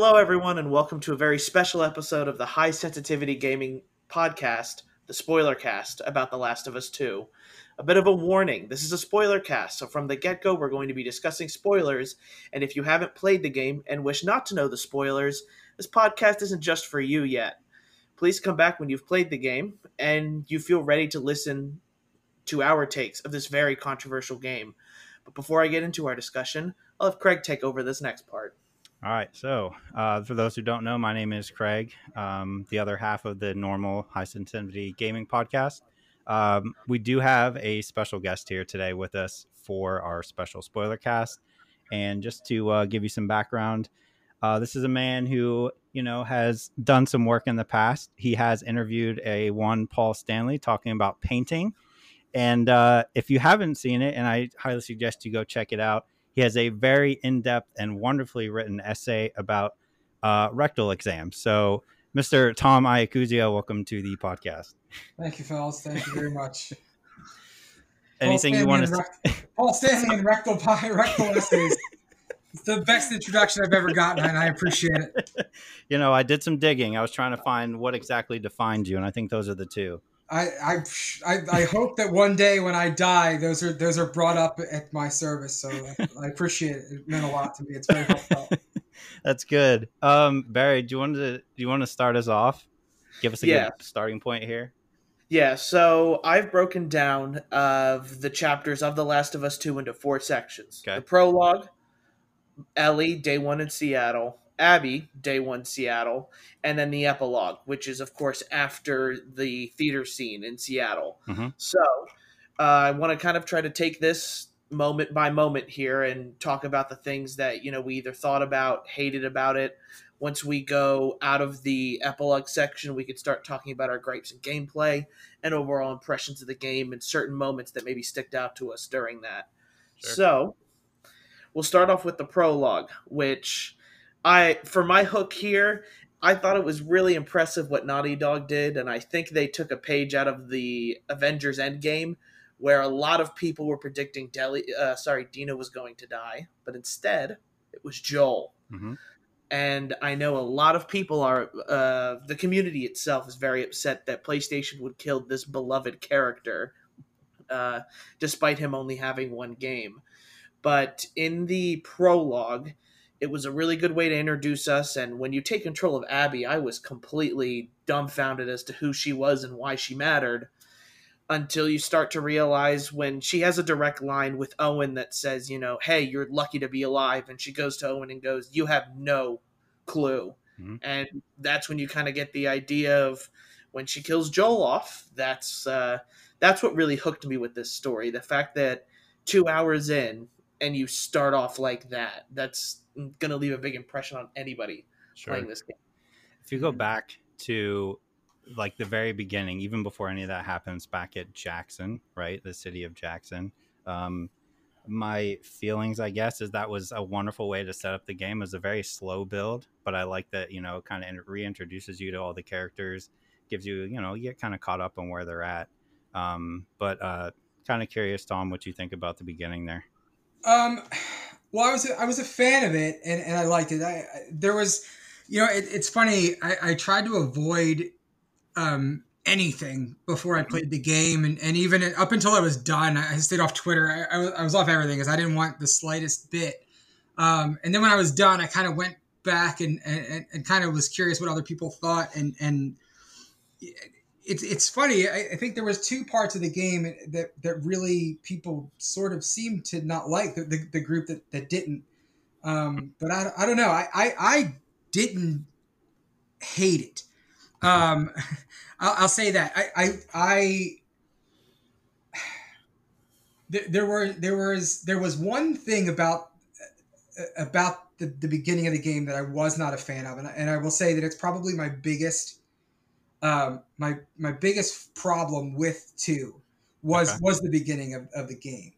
Hello, everyone, and welcome to a very special episode of the High Sensitivity Gaming Podcast, the Spoiler Cast, about The Last of Us 2. A bit of a warning this is a spoiler cast, so from the get go, we're going to be discussing spoilers. And if you haven't played the game and wish not to know the spoilers, this podcast isn't just for you yet. Please come back when you've played the game and you feel ready to listen to our takes of this very controversial game. But before I get into our discussion, I'll have Craig take over this next part. All right. So, uh, for those who don't know, my name is Craig, um, the other half of the normal high sensitivity gaming podcast. Um, we do have a special guest here today with us for our special spoiler cast. And just to uh, give you some background, uh, this is a man who, you know, has done some work in the past. He has interviewed a one Paul Stanley talking about painting. And uh, if you haven't seen it, and I highly suggest you go check it out, he has a very in depth and wonderfully written essay about uh, rectal exams. So, Mr. Tom Iacuzia, welcome to the podcast. Thank you, fellas. Thank you very much. Anything you want to rect- Paul Stanley and rectal pie, rectal essays. It's the best introduction I've ever gotten, and I appreciate it. you know, I did some digging. I was trying to find what exactly defined you, and I think those are the two. I, I, I, I hope that one day when I die, those are those are brought up at my service. So I appreciate it. It meant a lot to me. It's very helpful. That's good. Um, Barry, do you want to do you want to start us off? Give us a yeah. good starting point here. Yeah, so I've broken down of the chapters of The Last of Us 2 into four sections. Okay. The prologue, Ellie, day one in Seattle, Abby, day one Seattle, and then the epilogue, which is of course after the theater scene in Seattle. Mm-hmm. So uh, I want to kind of try to take this moment by moment here and talk about the things that you know we either thought about, hated about it. Once we go out of the epilogue section, we could start talking about our gripes and gameplay and overall impressions of the game and certain moments that maybe sticked out to us during that. Sure. So we'll start off with the prologue, which I for my hook here, I thought it was really impressive what Naughty Dog did, and I think they took a page out of the Avengers Endgame, where a lot of people were predicting Deli, uh, sorry, Dina was going to die, but instead it was Joel. Mm-hmm. And I know a lot of people are, uh, the community itself is very upset that PlayStation would kill this beloved character, uh, despite him only having one game. But in the prologue, it was a really good way to introduce us. And when you take control of Abby, I was completely dumbfounded as to who she was and why she mattered until you start to realize when she has a direct line with Owen that says, you know, hey, you're lucky to be alive. And she goes to Owen and goes, you have no clue. Mm-hmm. And that's when you kind of get the idea of when she kills Joel off. That's uh, that's what really hooked me with this story. The fact that two hours in and you start off like that, that's going to leave a big impression on anybody sure. playing this game. If you go back to like the very beginning, even before any of that happens, back at Jackson, right, the city of Jackson, um, my feelings, I guess, is that was a wonderful way to set up the game. It was a very slow build, but I like that you know kind of reintroduces you to all the characters, gives you you know you get kind of caught up on where they're at. Um, but uh, kind of curious, Tom, what you think about the beginning there. Um, well, I was a, I was a fan of it, and, and I liked it. I, I there was, you know, it, it's funny. I, I tried to avoid um, anything before I played the game, and, and even up until I was done, I stayed off Twitter. I, I, was, I was off everything because I didn't want the slightest bit. Um, and then when I was done, I kind of went back and, and, and kind of was curious what other people thought, and and it's it's funny. I, I, think there was two parts of the game that that really people sort of seemed to not like the, the, the group that, that didn't. Um, but I, I don't know. I, I, I didn't hate it. Um, I'll, I'll, say that I I, I there were there was there was one thing about about the, the beginning of the game that I was not a fan of, and I, and I will say that it's probably my biggest um, my my biggest problem with two was okay. was the beginning of, of the game.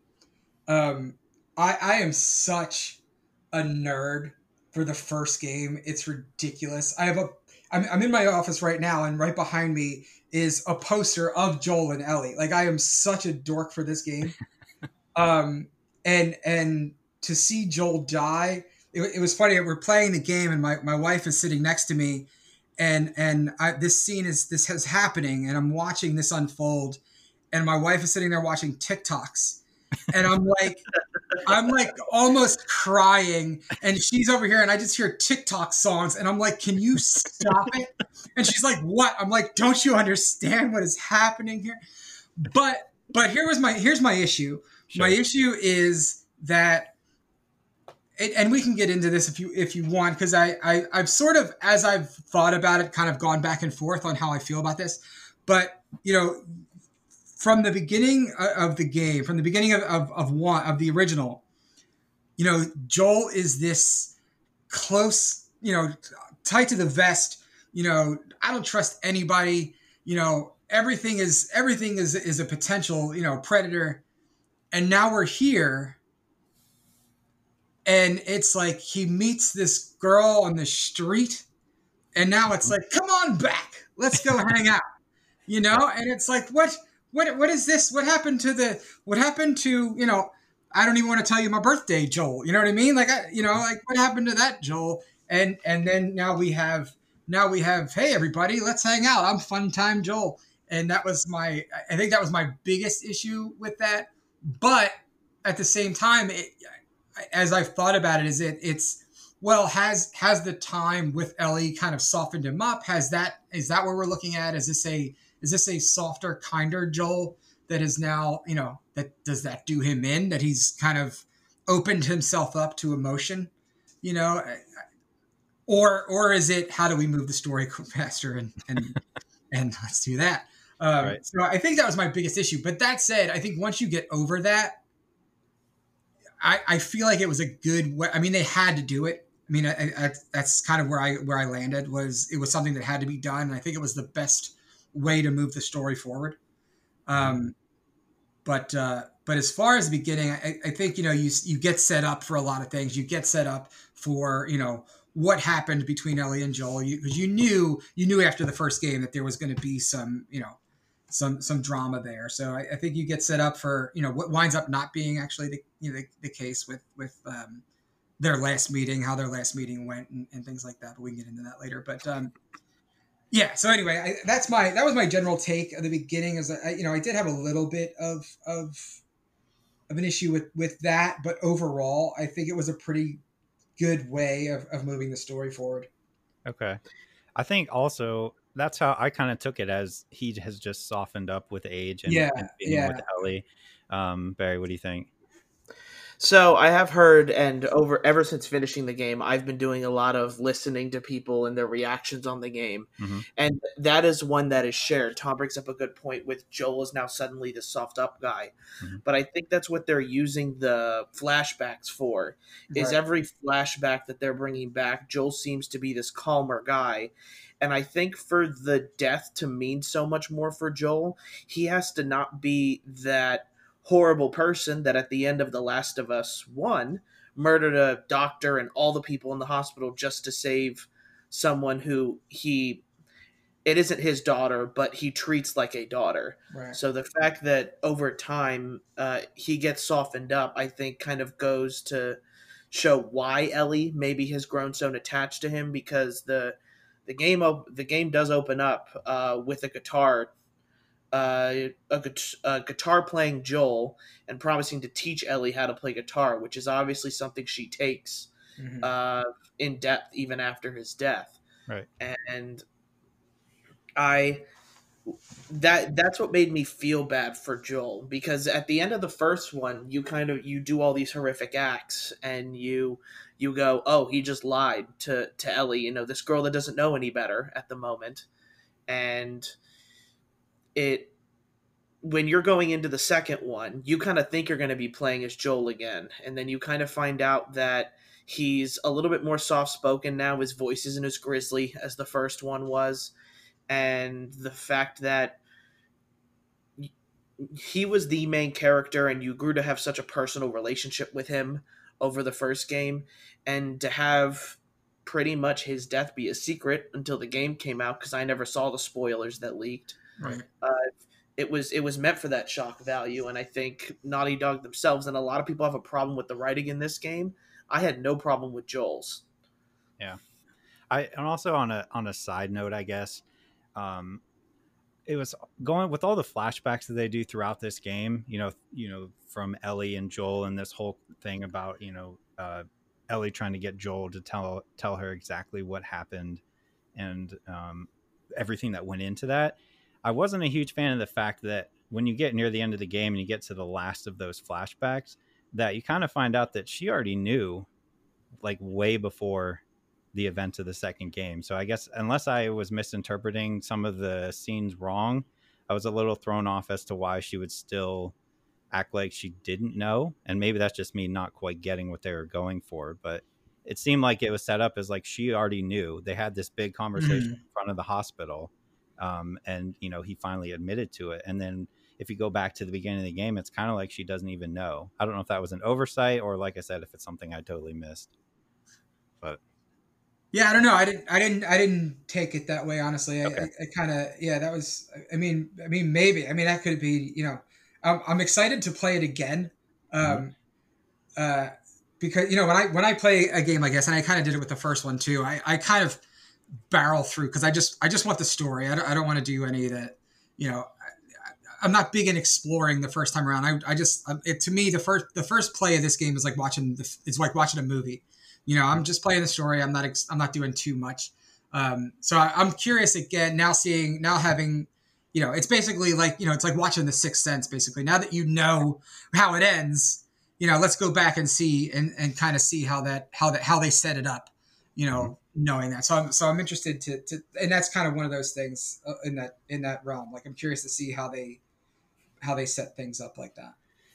Um, I I am such a nerd for the first game. It's ridiculous. I have a I'm, I'm in my office right now, and right behind me is a poster of Joel and Ellie. Like I am such a dork for this game. um, and and to see Joel die it, it was funny. We're playing the game, and my, my wife is sitting next to me, and and I, this scene is this is happening, and I'm watching this unfold, and my wife is sitting there watching TikToks, and I'm like, I'm like almost crying, and she's over here, and I just hear TikTok songs, and I'm like, can you stop it? And she's like, what? I'm like, don't you understand what is happening here? But but here was my here's my issue. Sure. My issue is that and we can get into this if you if you want because I, I I've sort of as I've thought about it kind of gone back and forth on how I feel about this. But you know from the beginning of the game from the beginning of, of, of one of the original you know Joel is this close you know tight to the vest you know I don't trust anybody you know everything is everything is is a potential you know predator. And now we're here and it's like he meets this girl on the street and now it's like come on back. Let's go hang out. You know? And it's like what what what is this? What happened to the what happened to you know i don't even want to tell you my birthday joel. You know what i mean? Like I, you know like what happened to that joel? And and then now we have now we have hey everybody let's hang out. I'm fun time joel. And that was my i think that was my biggest issue with that. But at the same time it, as I've thought about it, is it it's well has has the time with Ellie kind of softened him up? Has that is that what we're looking at? Is this a is this a softer, kinder Joel that is now you know that does that do him in that he's kind of opened himself up to emotion, you know, or or is it how do we move the story faster and and and let's do that. Um, right. So I think that was my biggest issue. But that said, I think once you get over that, I, I feel like it was a good way. I mean, they had to do it. I mean, I, I, that's kind of where I where I landed was it was something that had to be done. And I think it was the best way to move the story forward. Um, but uh, but as far as the beginning, I, I think you know you you get set up for a lot of things. You get set up for you know what happened between Ellie and Joel because you, you knew you knew after the first game that there was going to be some you know some some drama there. So I, I, think you get set up for you know what winds up not being actually the you know the, the case with with um, their last meeting, how their last meeting went, and, and, things like that. But we can get into that later. But um, yeah. So anyway, I, that's my that was my general take at the beginning. Is I, you know I did have a little bit of of of an issue with with that, but overall, I think it was a pretty good way of, of moving the story forward. Okay. I think also that's how I kind of took it as he has just softened up with age and, yeah, and being yeah. with Ellie. Um, Barry, what do you think? So I have heard, and over ever since finishing the game, I've been doing a lot of listening to people and their reactions on the game, mm-hmm. and that is one that is shared. Tom brings up a good point with Joel is now suddenly the soft up guy, mm-hmm. but I think that's what they're using the flashbacks for. Is right. every flashback that they're bringing back, Joel seems to be this calmer guy, and I think for the death to mean so much more for Joel, he has to not be that horrible person that at the end of The Last of Us 1 murdered a doctor and all the people in the hospital just to save someone who he it isn't his daughter but he treats like a daughter right. so the fact that over time uh, he gets softened up i think kind of goes to show why ellie maybe has grown so attached to him because the the game op- the game does open up uh, with a guitar, uh, a, a, guitar playing Joel and promising to teach Ellie how to play guitar, which is obviously something she takes mm-hmm. uh, in depth even after his death. Right, and I that that's what made me feel bad for Joel because at the end of the first one you kind of you do all these horrific acts and you you go oh he just lied to to Ellie you know this girl that doesn't know any better at the moment and it when you're going into the second one you kind of think you're going to be playing as Joel again and then you kind of find out that he's a little bit more soft spoken now his voice isn't as grisly as the first one was and the fact that he was the main character and you grew to have such a personal relationship with him over the first game and to have pretty much his death be a secret until the game came out because I never saw the spoilers that leaked. Right. Uh, it was it was meant for that shock value, and I think Naughty Dog themselves and a lot of people have a problem with the writing in this game. I had no problem with Joel's. Yeah, I and also on a on a side note, I guess, um, it was going with all the flashbacks that they do throughout this game. You know, you know, from Ellie and Joel, and this whole thing about you know uh, Ellie trying to get Joel to tell tell her exactly what happened, and um, everything that went into that. I wasn't a huge fan of the fact that when you get near the end of the game and you get to the last of those flashbacks, that you kind of find out that she already knew, like way before the events of the second game. So I guess unless I was misinterpreting some of the scenes wrong, I was a little thrown off as to why she would still act like she didn't know. And maybe that's just me not quite getting what they were going for. But it seemed like it was set up as like she already knew. They had this big conversation mm-hmm. in front of the hospital. Um, and, you know, he finally admitted to it. And then if you go back to the beginning of the game, it's kind of like she doesn't even know. I don't know if that was an oversight or, like I said, if it's something I totally missed. But yeah, I don't know. I didn't. I didn't. I didn't take it that way. Honestly, okay. I, I, I kind of. Yeah, that was. I mean. I mean, maybe. I mean, that could be. You know, I'm, I'm excited to play it again. Um, mm-hmm. uh, because you know when I when I play a game like this, and I kind of did it with the first one too. I, I kind of barrel through because I just I just want the story. I don't, I don't want to do any of that. You know, I, am not big in exploring the first time around. I, I just it, to me the first the first play of this game is like watching the it's like watching a movie you know, I'm just playing the story. I'm not ex- I'm not doing too much. Um, so I, I'm curious again now seeing now having you know it's basically like you know it's like watching the sixth sense basically now that you know how it ends you know let's go back and see and, and kind of see how that how that how they set it up you know mm-hmm. Knowing that so i'm so i'm interested to, to and that's kind of one of those things uh, in that in that realm like i'm curious to see how they how they set things up like that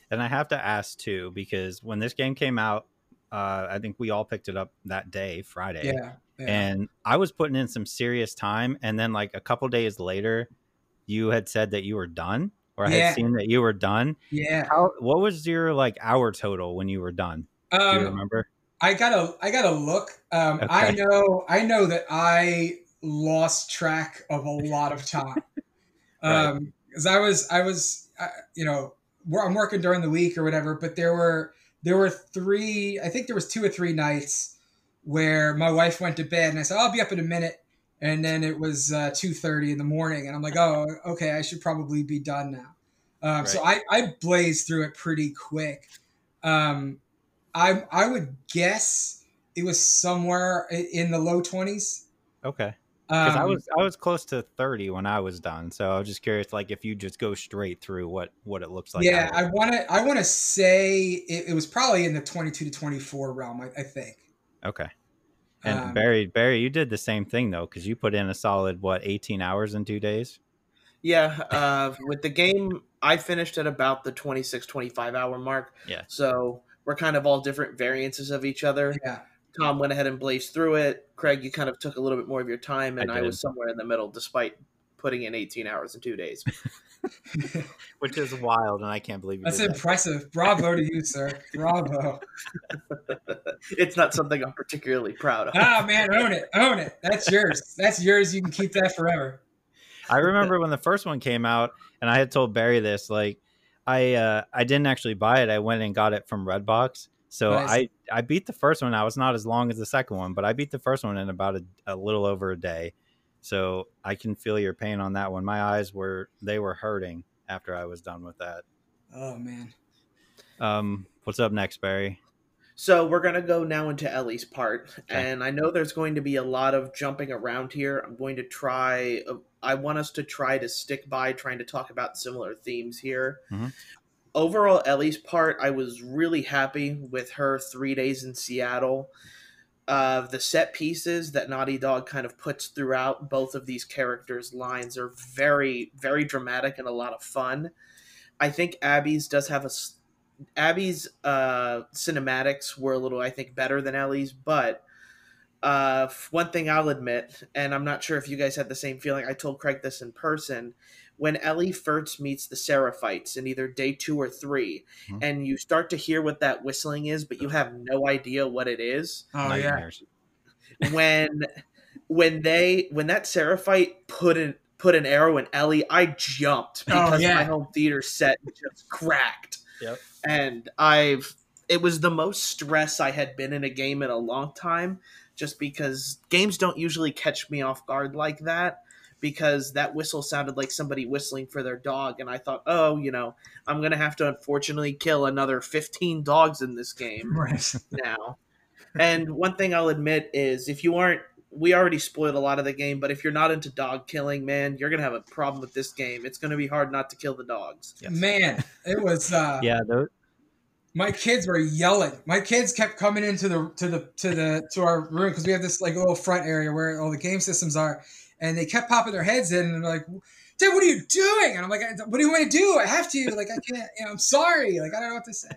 and i have to ask too because when this game came out uh, I think we all picked it up that day, Friday. Yeah, yeah. And I was putting in some serious time. And then, like, a couple days later, you had said that you were done, or I yeah. had seen that you were done. Yeah. How, what was your, like, hour total when you were done? Um, Do you um, remember? I gotta, I gotta look. Um, okay. I know, I know that I lost track of a lot of time. right. Um, because I was, I was, uh, you know, I'm working during the week or whatever, but there were there were three, I think there was two or three nights where my wife went to bed and I said, I'll be up in a minute. And then it was uh, 2.30 in the morning and I'm like, oh, okay, I should probably be done now. Um, right. So I, I blazed through it pretty quick. Um, I, I would guess it was somewhere in the low 20s. Okay. Because um, I was I was close to thirty when I was done, so I was just curious, like if you just go straight through what what it looks like. Yeah, I want to I want to say it, it, was probably in the twenty two to twenty four realm. I, I, think. Okay. And um, Barry, Barry, you did the same thing though, because you put in a solid what eighteen hours in two days. Yeah, uh, with the game, I finished at about the 26, 25 hour mark. Yeah. So we're kind of all different variances of each other. Yeah. Tom went ahead and blazed through it. Craig, you kind of took a little bit more of your time, and I, I was somewhere in the middle, despite putting in 18 hours in two days. Which is wild, and I can't believe it. That's impressive. That. Bravo to you, sir. Bravo. it's not something I'm particularly proud of. Ah, man, own it. Own it. That's yours. That's yours. You can keep that forever. I remember when the first one came out, and I had told Barry this. Like, I uh, I didn't actually buy it. I went and got it from Redbox so nice. I I beat the first one. I was not as long as the second one, but I beat the first one in about a, a little over a day. So I can feel your pain on that one. My eyes were they were hurting after I was done with that. Oh man. Um, what's up next, Barry? So we're gonna go now into Ellie's part, okay. and I know there's going to be a lot of jumping around here. I'm going to try. I want us to try to stick by trying to talk about similar themes here. Mm-hmm overall Ellie's part, I was really happy with her three days in Seattle. Uh, the set pieces that Naughty Dog kind of puts throughout both of these characters' lines are very, very dramatic and a lot of fun. I think Abby's does have a Abby's uh, cinematics were a little, I think, better than Ellie's, but uh, one thing I'll admit, and I'm not sure if you guys had the same feeling. I told Craig this in person when Ellie first meets the Seraphites in either day two or 3 mm-hmm. and you start to hear what that whistling is, but you have no idea what it is. Oh Nightmares. yeah. when when they when that Seraphite put an put an arrow in Ellie, I jumped oh, because oh, yeah. my home theater set just cracked. Yep. And I've it was the most stress I had been in a game in a long time, just because games don't usually catch me off guard like that. Because that whistle sounded like somebody whistling for their dog, and I thought, oh, you know, I'm gonna have to unfortunately kill another 15 dogs in this game right. now. and one thing I'll admit is, if you aren't we already spoiled a lot of the game, but if you're not into dog killing, man, you're gonna have a problem with this game. It's gonna be hard not to kill the dogs. Yes. Man, it was. Uh, yeah, those, my kids were yelling. My kids kept coming into the to the to the to our room because we have this like little front area where all the game systems are, and they kept popping their heads in and they're like, "Dad, what are you doing?" And I'm like, "What do you want to do? I have to. Like, I can't. You know, I'm sorry. Like, I don't know what to say."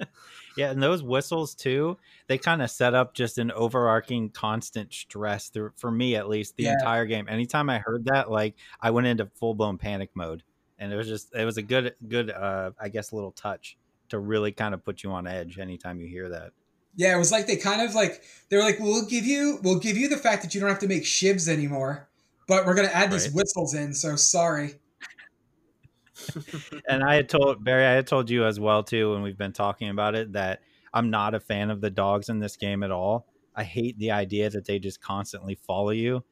yeah, and those whistles too. They kind of set up just an overarching constant stress through, for me at least, the yeah. entire game. Anytime I heard that, like I went into full blown panic mode and it was just it was a good good uh I guess little touch to really kind of put you on edge anytime you hear that. Yeah, it was like they kind of like they were like, "We'll give you we'll give you the fact that you don't have to make shivs anymore, but we're gonna add right. these whistles in. So sorry." and I had told Barry, I had told you as well too, when we've been talking about it, that I'm not a fan of the dogs in this game at all. I hate the idea that they just constantly follow you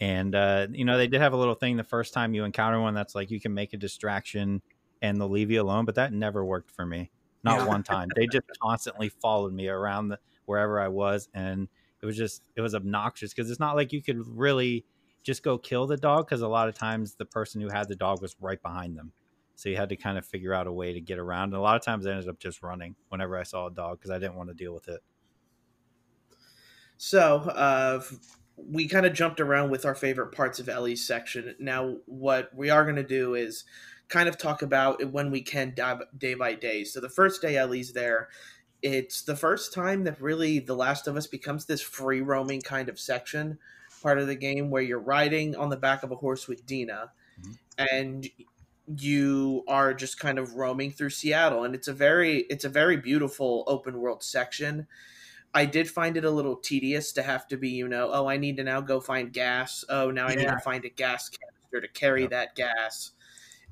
and uh, you know, they did have a little thing the first time you encounter one that's like you can make a distraction and they'll leave you alone, but that never worked for me. Not one time. They just constantly followed me around the, wherever I was, and it was just it was obnoxious because it's not like you could really just go kill the dog because a lot of times the person who had the dog was right behind them. So you had to kind of figure out a way to get around. And a lot of times I ended up just running whenever I saw a dog because I didn't want to deal with it. So, uh, we kind of jumped around with our favorite parts of Ellie's section. Now, what we are going to do is kind of talk about when we can day by day. So, the first day Ellie's there, it's the first time that really The Last of Us becomes this free roaming kind of section part of the game where you're riding on the back of a horse with Dina mm-hmm. and you are just kind of roaming through Seattle and it's a very it's a very beautiful open world section I did find it a little tedious to have to be, you know, oh, I need to now go find gas. Oh, now I yeah. need to find a gas canister to carry yep. that gas.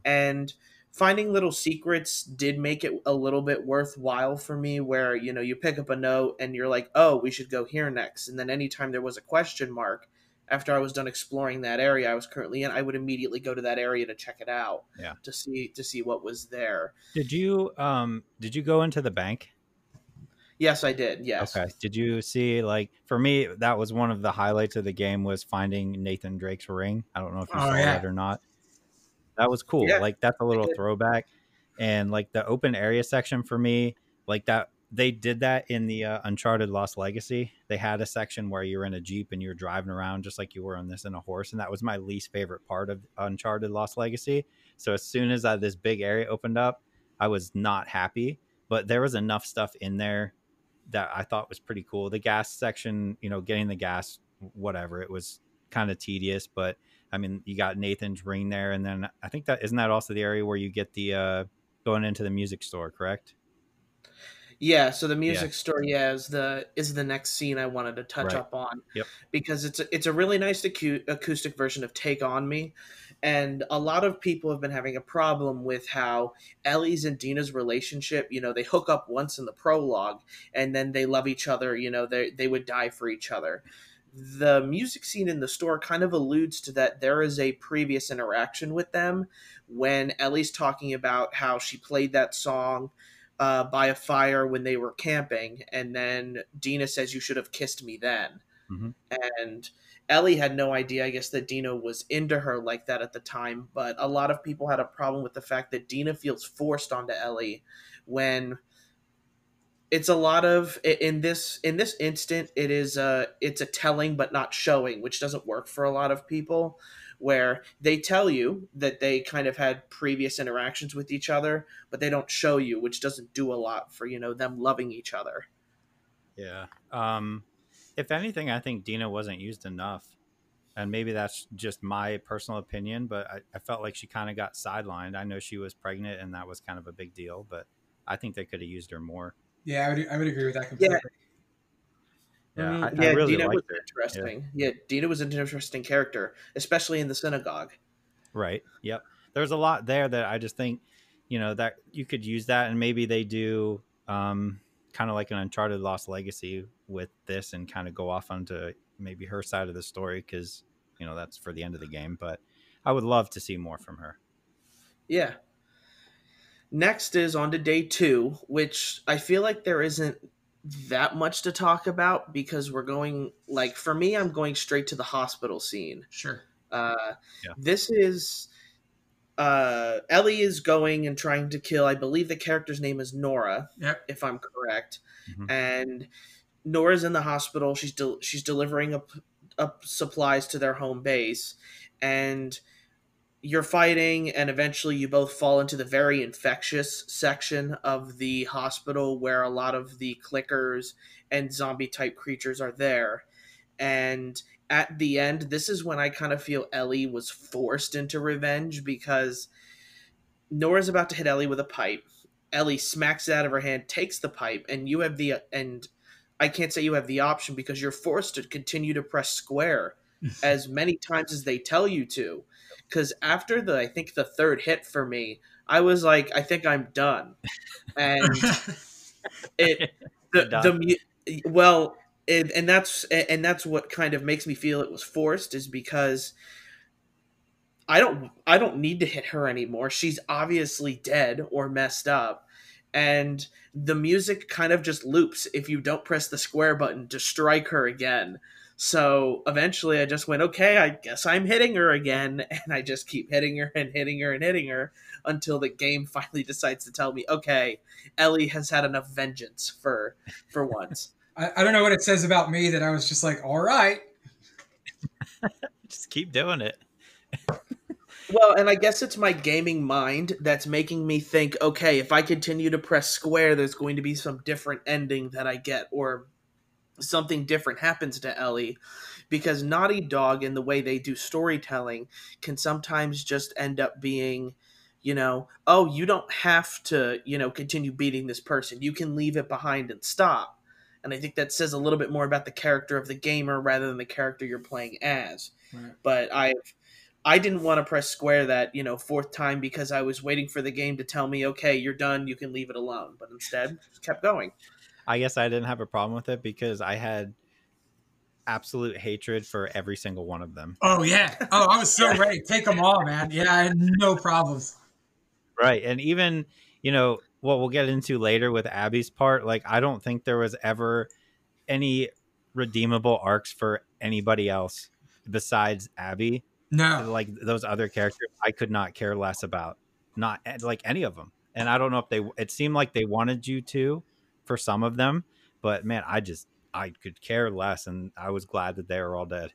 And finding little secrets did make it a little bit worthwhile for me where, you know, you pick up a note and you're like, oh, we should go here next. And then anytime there was a question mark, after I was done exploring that area I was currently in, I would immediately go to that area to check it out. Yeah. To see to see what was there. Did you um did you go into the bank? Yes, I did. Yes. Okay. Did you see like for me that was one of the highlights of the game was finding Nathan Drake's ring. I don't know if you oh, saw yeah. that or not. That was cool. Yeah, like that's a little throwback. And like the open area section for me, like that they did that in the uh, Uncharted Lost Legacy. They had a section where you were in a Jeep and you were driving around just like you were on this in a horse. And that was my least favorite part of Uncharted Lost Legacy. So as soon as uh, this big area opened up, I was not happy. But there was enough stuff in there that I thought was pretty cool. The gas section, you know, getting the gas, whatever, it was kind of tedious, but I mean, you got Nathan's ring there, and then I think that isn't that also the area where you get the uh, going into the music store, correct? Yeah, so the music yeah. store, yeah, is the is the next scene I wanted to touch right. up on. Yep. Because it's a, it's a really nice acu- acoustic version of "Take on Me," and a lot of people have been having a problem with how Ellie's and Dina's relationship. You know, they hook up once in the prologue, and then they love each other. You know, they they would die for each other. The music scene in the store kind of alludes to that there is a previous interaction with them when Ellie's talking about how she played that song uh, by a fire when they were camping, and then Dina says, "You should have kissed me then." Mm-hmm. And Ellie had no idea, I guess, that Dina was into her like that at the time. But a lot of people had a problem with the fact that Dina feels forced onto Ellie when it's a lot of in this in this instant it is a it's a telling but not showing which doesn't work for a lot of people where they tell you that they kind of had previous interactions with each other, but they don't show you, which doesn't do a lot for, you know, them loving each other. Yeah. Um, if anything, I think Dina wasn't used enough. And maybe that's just my personal opinion, but I, I felt like she kind of got sidelined. I know she was pregnant and that was kind of a big deal, but I think they could have used her more. Yeah, I would, I would agree with that completely. Yeah. Yeah, I, yeah, I really Dina was her. interesting. Yeah. yeah, Dina was an interesting character, especially in the synagogue. Right. Yep. There's a lot there that I just think you know that you could use that, and maybe they do um, kind of like an Uncharted Lost Legacy with this, and kind of go off onto maybe her side of the story because you know that's for the end of the game. But I would love to see more from her. Yeah. Next is on to day two, which I feel like there isn't that much to talk about because we're going like for me, I'm going straight to the hospital scene. Sure. Uh, yeah. This is uh, Ellie is going and trying to kill. I believe the character's name is Nora. Yep. If I'm correct, mm-hmm. and Nora's in the hospital. She's del- she's delivering up up supplies to their home base, and you're fighting, and eventually you both fall into the very infectious section of the hospital where a lot of the clickers and zombie type creatures are there, and at the end, this is when I kind of feel Ellie was forced into revenge because Nora's about to hit Ellie with a pipe. Ellie smacks it out of her hand, takes the pipe, and you have the and I can't say you have the option because you're forced to continue to press square as many times as they tell you to. Because after the I think the third hit for me, I was like, I think I'm done, and it the, the well and, and that's and that's what kind of makes me feel it was forced is because I don't I don't need to hit her anymore. She's obviously dead or messed up. And the music kind of just loops if you don't press the square button to strike her again. So eventually I just went, okay, I guess I'm hitting her again. And I just keep hitting her and hitting her and hitting her until the game finally decides to tell me, okay, Ellie has had enough vengeance for for once. I, I don't know what it says about me that I was just like, all right. just keep doing it. Well, and I guess it's my gaming mind that's making me think, okay, if I continue to press square, there's going to be some different ending that I get, or something different happens to Ellie. Because Naughty Dog, in the way they do storytelling, can sometimes just end up being you know, oh, you don't have to, you know, continue beating this person. You can leave it behind and stop and I think that says a little bit more about the character of the gamer rather than the character you're playing as. Right. But I I didn't want to press square that, you know, fourth time because I was waiting for the game to tell me, "Okay, you're done, you can leave it alone." But instead, just kept going. I guess I didn't have a problem with it because I had absolute hatred for every single one of them. Oh yeah. Oh, I was so ready. Take them all, man. Yeah, I had no problems. Right. And even, you know, what we'll get into later with Abby's part, like I don't think there was ever any redeemable arcs for anybody else besides Abby. No, like those other characters, I could not care less about. Not like any of them, and I don't know if they. It seemed like they wanted you to for some of them, but man, I just I could care less, and I was glad that they were all dead.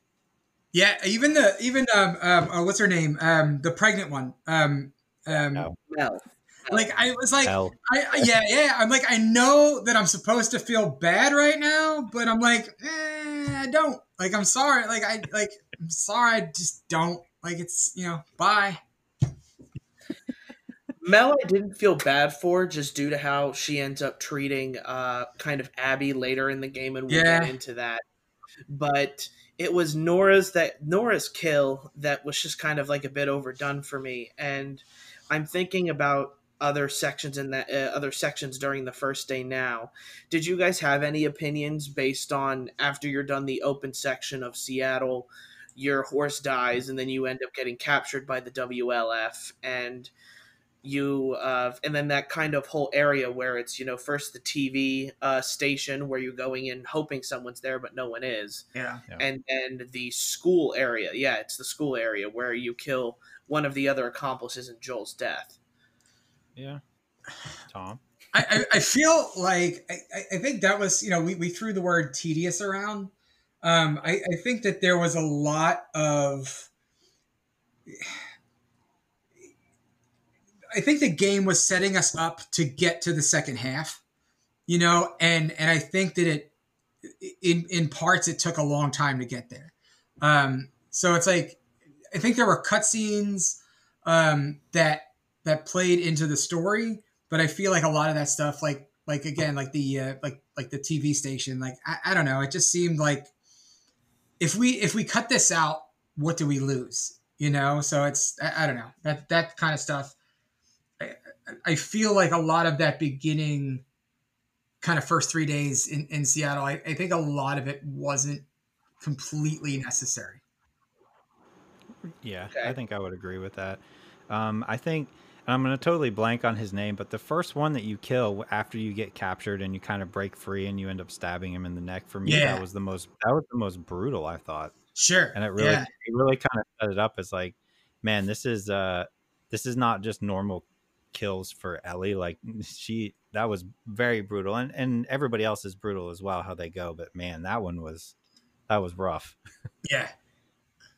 Yeah, even the even um, um oh, what's her name um the pregnant one um um no. Mel. Like I was like, I, yeah, yeah. I'm like, I know that I'm supposed to feel bad right now, but I'm like, eh, I don't. Like, I'm sorry. Like, I like, I'm sorry. I just don't. Like, it's you know, bye. Mel, I didn't feel bad for just due to how she ends up treating uh kind of Abby later in the game, and we'll yeah. get into that. But it was Nora's that Nora's kill that was just kind of like a bit overdone for me, and I'm thinking about other sections in that uh, other sections during the first day now. Did you guys have any opinions based on after you're done the open section of Seattle, your horse dies and then you end up getting captured by the WLF and you uh, and then that kind of whole area where it's you know first the TV uh, station where you're going in hoping someone's there but no one is yeah. yeah and then the school area yeah it's the school area where you kill one of the other accomplices in Joel's death yeah. Tom? I, I, feel like I, I think that was, you know, we, we threw the word tedious around. Um, I, I think that there was a lot of I think the game was setting us up to get to the second half, you know, and and I think that it in in parts it took a long time to get there. Um, so it's like I think there were cutscenes um, that that played into the story, but I feel like a lot of that stuff, like like again, like the uh, like like the TV station, like I, I don't know, it just seemed like if we if we cut this out, what do we lose? You know, so it's I, I don't know that that kind of stuff. I I feel like a lot of that beginning kind of first three days in, in Seattle, I, I think a lot of it wasn't completely necessary. Yeah, okay. I think I would agree with that. Um, I think I'm going to totally blank on his name, but the first one that you kill after you get captured and you kind of break free and you end up stabbing him in the neck. For me, yeah. that was the most that was the most brutal. I thought. Sure. And it really yeah. it really kind of set it up as like, man, this is uh this is not just normal kills for Ellie. Like she that was very brutal, and and everybody else is brutal as well how they go. But man, that one was that was rough. Yeah.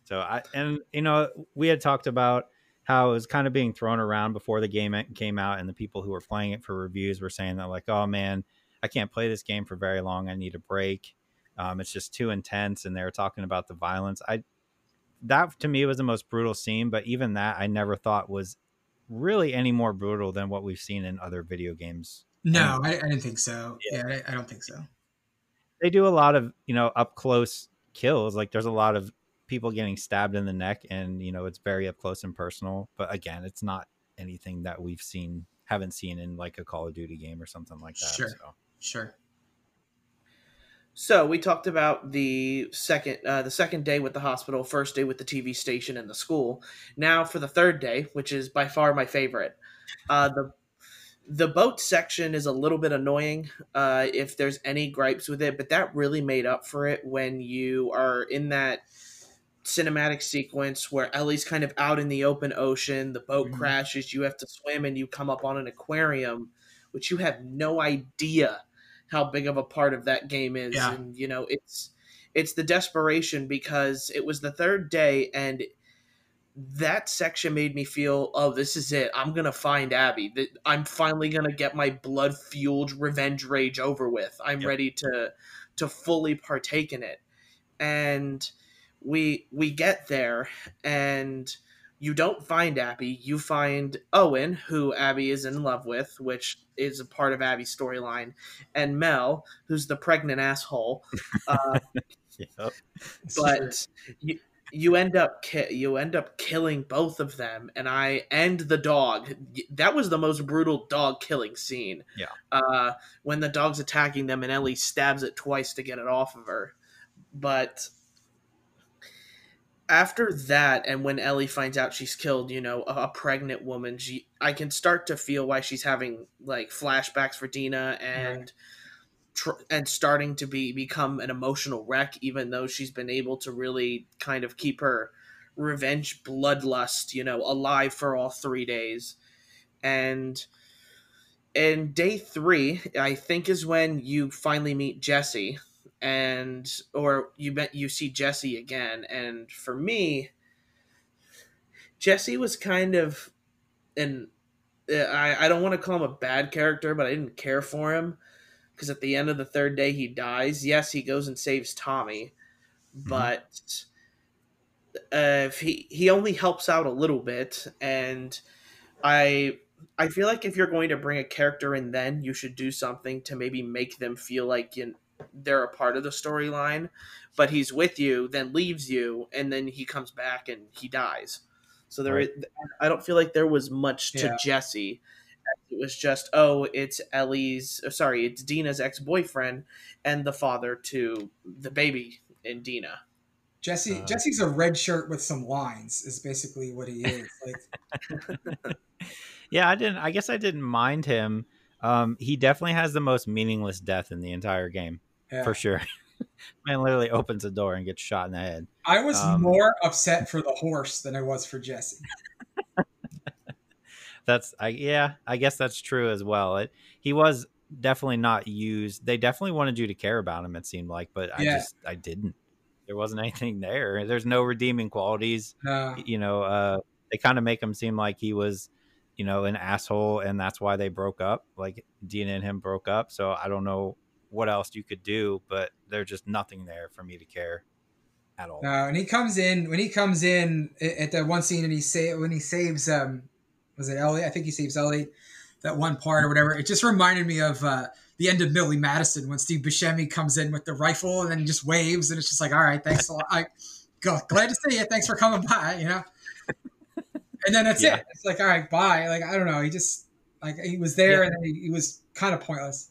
so I and you know we had talked about how it was kind of being thrown around before the game came out, and the people who were playing it for reviews were saying that like, oh man, I can't play this game for very long. I need a break. Um, it's just too intense, and they were talking about the violence. I that to me was the most brutal scene, but even that I never thought was really any more brutal than what we've seen in other video games. No, I, I didn't think so. Yeah, yeah I, I, don't think so. They do a lot of you know up close kills. Like there's a lot of people getting stabbed in the neck, and you know it's very up close and personal. But again, it's not anything that we've seen haven't seen in like a Call of Duty game or something like that. Sure, so. sure. So we talked about the second uh, the second day with the hospital, first day with the TV station and the school. Now for the third day, which is by far my favorite. Uh, the the boat section is a little bit annoying uh, if there's any gripes with it, but that really made up for it when you are in that cinematic sequence where Ellie's kind of out in the open ocean, the boat mm-hmm. crashes, you have to swim, and you come up on an aquarium, which you have no idea how big of a part of that game is yeah. and you know it's it's the desperation because it was the third day and that section made me feel oh this is it i'm gonna find abby i'm finally gonna get my blood fueled revenge rage over with i'm yep. ready to to fully partake in it and we we get there and you don't find Abby. You find Owen, who Abby is in love with, which is a part of Abby's storyline, and Mel, who's the pregnant asshole. Uh, yep. But you, you end up ki- you end up killing both of them, and I end the dog. That was the most brutal dog killing scene. Yeah. Uh, when the dog's attacking them, and Ellie stabs it twice to get it off of her, but after that and when ellie finds out she's killed you know a, a, pregnant woman she i can start to feel why she's having like flashbacks for dina and right. tr- and starting to be become an emotional wreck even though she's been able to really kind of keep her revenge bloodlust you know alive for all three days and in day three i think is when you finally meet jesse and or you met you see Jesse again and for me Jesse was kind of and I, I don't want to call him a bad character but I didn't care for him because at the end of the third day he dies yes he goes and saves Tommy mm-hmm. but uh, he he only helps out a little bit and I I feel like if you're going to bring a character in then you should do something to maybe make them feel like you they're a part of the storyline, but he's with you, then leaves you, and then he comes back and he dies. So there, right. I don't feel like there was much to yeah. Jesse. It was just, oh, it's Ellie's. Oh, sorry, it's Dina's ex boyfriend and the father to the baby in Dina. Jesse, uh, Jesse's a red shirt with some lines. Is basically what he is. Like, yeah, I didn't. I guess I didn't mind him. Um, he definitely has the most meaningless death in the entire game yeah. for sure. Man literally opens the door and gets shot in the head. I was um, more upset for the horse than I was for Jesse. that's I yeah, I guess that's true as well. It, he was definitely not used. They definitely wanted you to care about him. It seemed like, but I just I didn't. There wasn't anything there. There's no redeeming qualities. No. You know, uh, they kind of make him seem like he was, you know, an asshole, and that's why they broke up. Like Dina and him broke up. So I don't know what else you could do, but there's just nothing there for me to care at all. No, and he comes in when he comes in at that one scene and he say when he saves um was it Ellie? I think he saves Ellie that one part or whatever. It just reminded me of uh the end of Billy Madison when Steve Buscemi comes in with the rifle and then he just waves and it's just like, all right, thanks a lot. I go glad to see you. Thanks for coming by, you know. And then that's yeah. it. It's like, all right, bye. Like I don't know. He just Like he was there, yeah. and he, he was kind of pointless.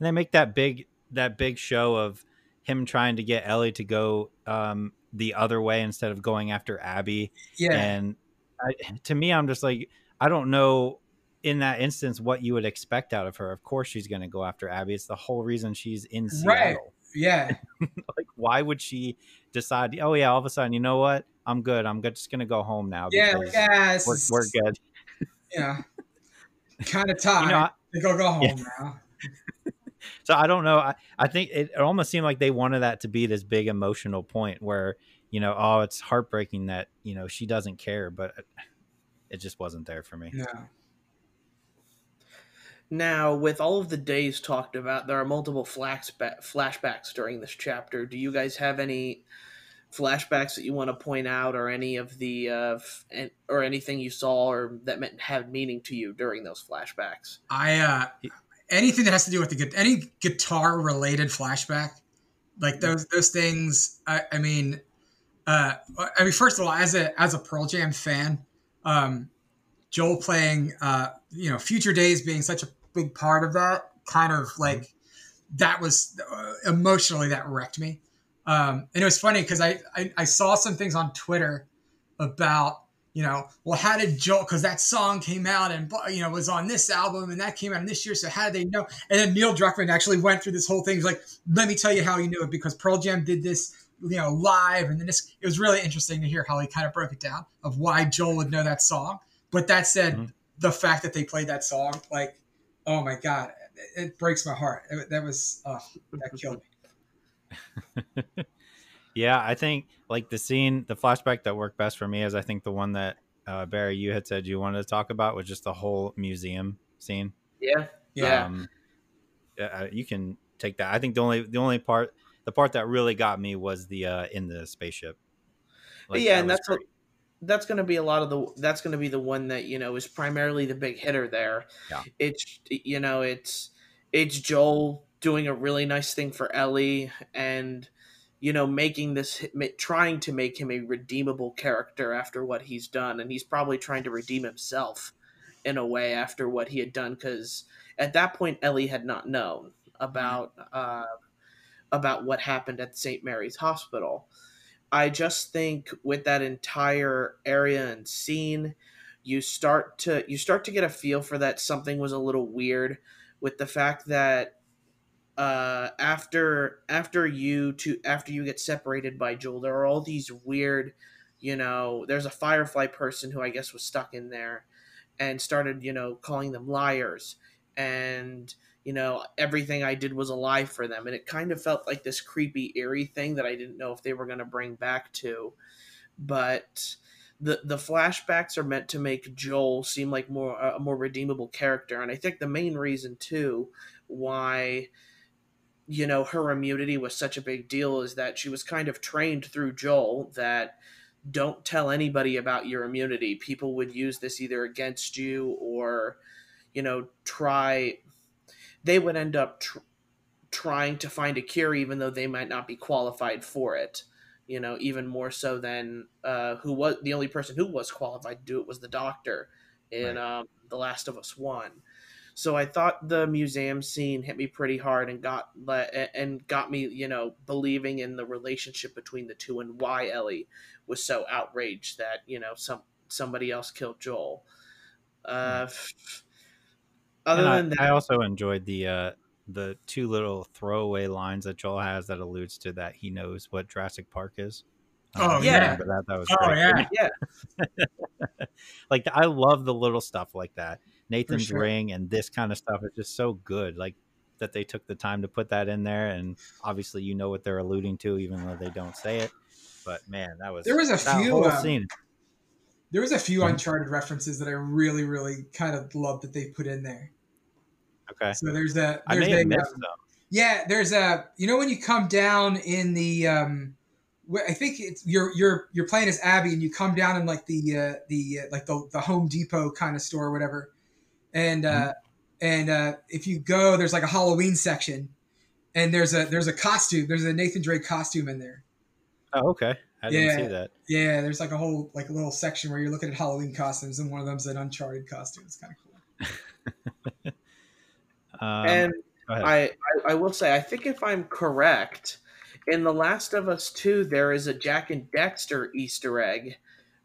And they make that big that big show of him trying to get Ellie to go um, the other way instead of going after Abby. Yeah. And I, to me, I'm just like, I don't know in that instance what you would expect out of her. Of course, she's going to go after Abby. It's the whole reason she's in Seattle. Right. Yeah. like, why would she decide? Oh yeah, all of a sudden, you know what? I'm good. I'm just going to go home now. Yeah. Yes. We're, we're good. Yeah. kind of tired. You know, I, go go home yeah. now. so I don't know. I, I think it, it almost seemed like they wanted that to be this big emotional point where you know, oh, it's heartbreaking that you know she doesn't care, but it just wasn't there for me. Yeah. Now, with all of the days talked about, there are multiple flashbacks during this chapter. Do you guys have any flashbacks that you want to point out, or any of the, uh, or anything you saw, or that meant had meaning to you during those flashbacks? I uh, anything that has to do with the any guitar related flashback, like those those things. I, I mean, uh, I mean, first of all, as a as a Pearl Jam fan, um, Joel playing, uh, you know, Future Days being such a big part of that, kind of like that was uh, emotionally that wrecked me. Um, and it was funny because I, I I saw some things on Twitter about you know, well, how did Joel? Because that song came out and you know was on this album and that came out this year. So how did they know? And then Neil Druckmann actually went through this whole thing. He's like, let me tell you how he knew it because Pearl Jam did this, you know, live, and then this. It was really interesting to hear how he kind of broke it down of why Joel would know that song. But that said, mm-hmm. the fact that they played that song, like, oh my god, it, it breaks my heart. It, that was oh, that killed me. Yeah, I think like the scene, the flashback that worked best for me is I think the one that uh, Barry you had said you wanted to talk about was just the whole museum scene. Yeah, yeah. Um, uh, you can take that. I think the only the only part the part that really got me was the uh, in the spaceship. Like, yeah, that and that's what that's going to be a lot of the that's going to be the one that you know is primarily the big hitter there. Yeah. It's you know it's it's Joel doing a really nice thing for Ellie and you know, making this, trying to make him a redeemable character after what he's done. And he's probably trying to redeem himself in a way after what he had done. Because at that point, Ellie had not known about, uh, about what happened at St. Mary's Hospital. I just think with that entire area and scene, you start to you start to get a feel for that something was a little weird with the fact that uh, after after you to after you get separated by Joel, there are all these weird, you know, there's a Firefly person who I guess was stuck in there, and started you know calling them liars, and you know everything I did was a lie for them, and it kind of felt like this creepy eerie thing that I didn't know if they were going to bring back to, but the the flashbacks are meant to make Joel seem like more a more redeemable character, and I think the main reason too why you know her immunity was such a big deal is that she was kind of trained through Joel that don't tell anybody about your immunity. People would use this either against you or you know try they would end up tr- trying to find a cure even though they might not be qualified for it you know even more so than uh, who was the only person who was qualified to do it was the doctor in right. um, the last of us one so I thought the museum scene hit me pretty hard and got and got me, you know, believing in the relationship between the two and why Ellie was so outraged that you know some somebody else killed Joel. Uh, other and than I, that, I also enjoyed the uh, the two little throwaway lines that Joel has that alludes to that he knows what Jurassic Park is. Oh yeah, that that was oh great. yeah, yeah. like I love the little stuff like that. Nathan's sure. ring and this kind of stuff is just so good. Like that they took the time to put that in there, and obviously you know what they're alluding to, even though they don't say it. But man, that was there was a few um, scene. There was a few mm-hmm. Uncharted references that I really, really kind of love that they put in there. Okay. So there's a. There's I may have missed um, them. Yeah, there's a. You know when you come down in the. um I think it's you're you're you're playing as Abby and you come down in like the uh, the uh, like the the Home Depot kind of store or whatever, and uh, mm-hmm. and uh, if you go, there's like a Halloween section, and there's a there's a costume. There's a Nathan Drake costume in there. Oh, okay. I didn't see that. Yeah, there's like a whole like a little section where you're looking at Halloween costumes, and one of them's an Uncharted costume. It's kind of cool. um, and I, I, I will say, I think if I'm correct, in The Last of Us 2, there is a Jak and Daxter Easter egg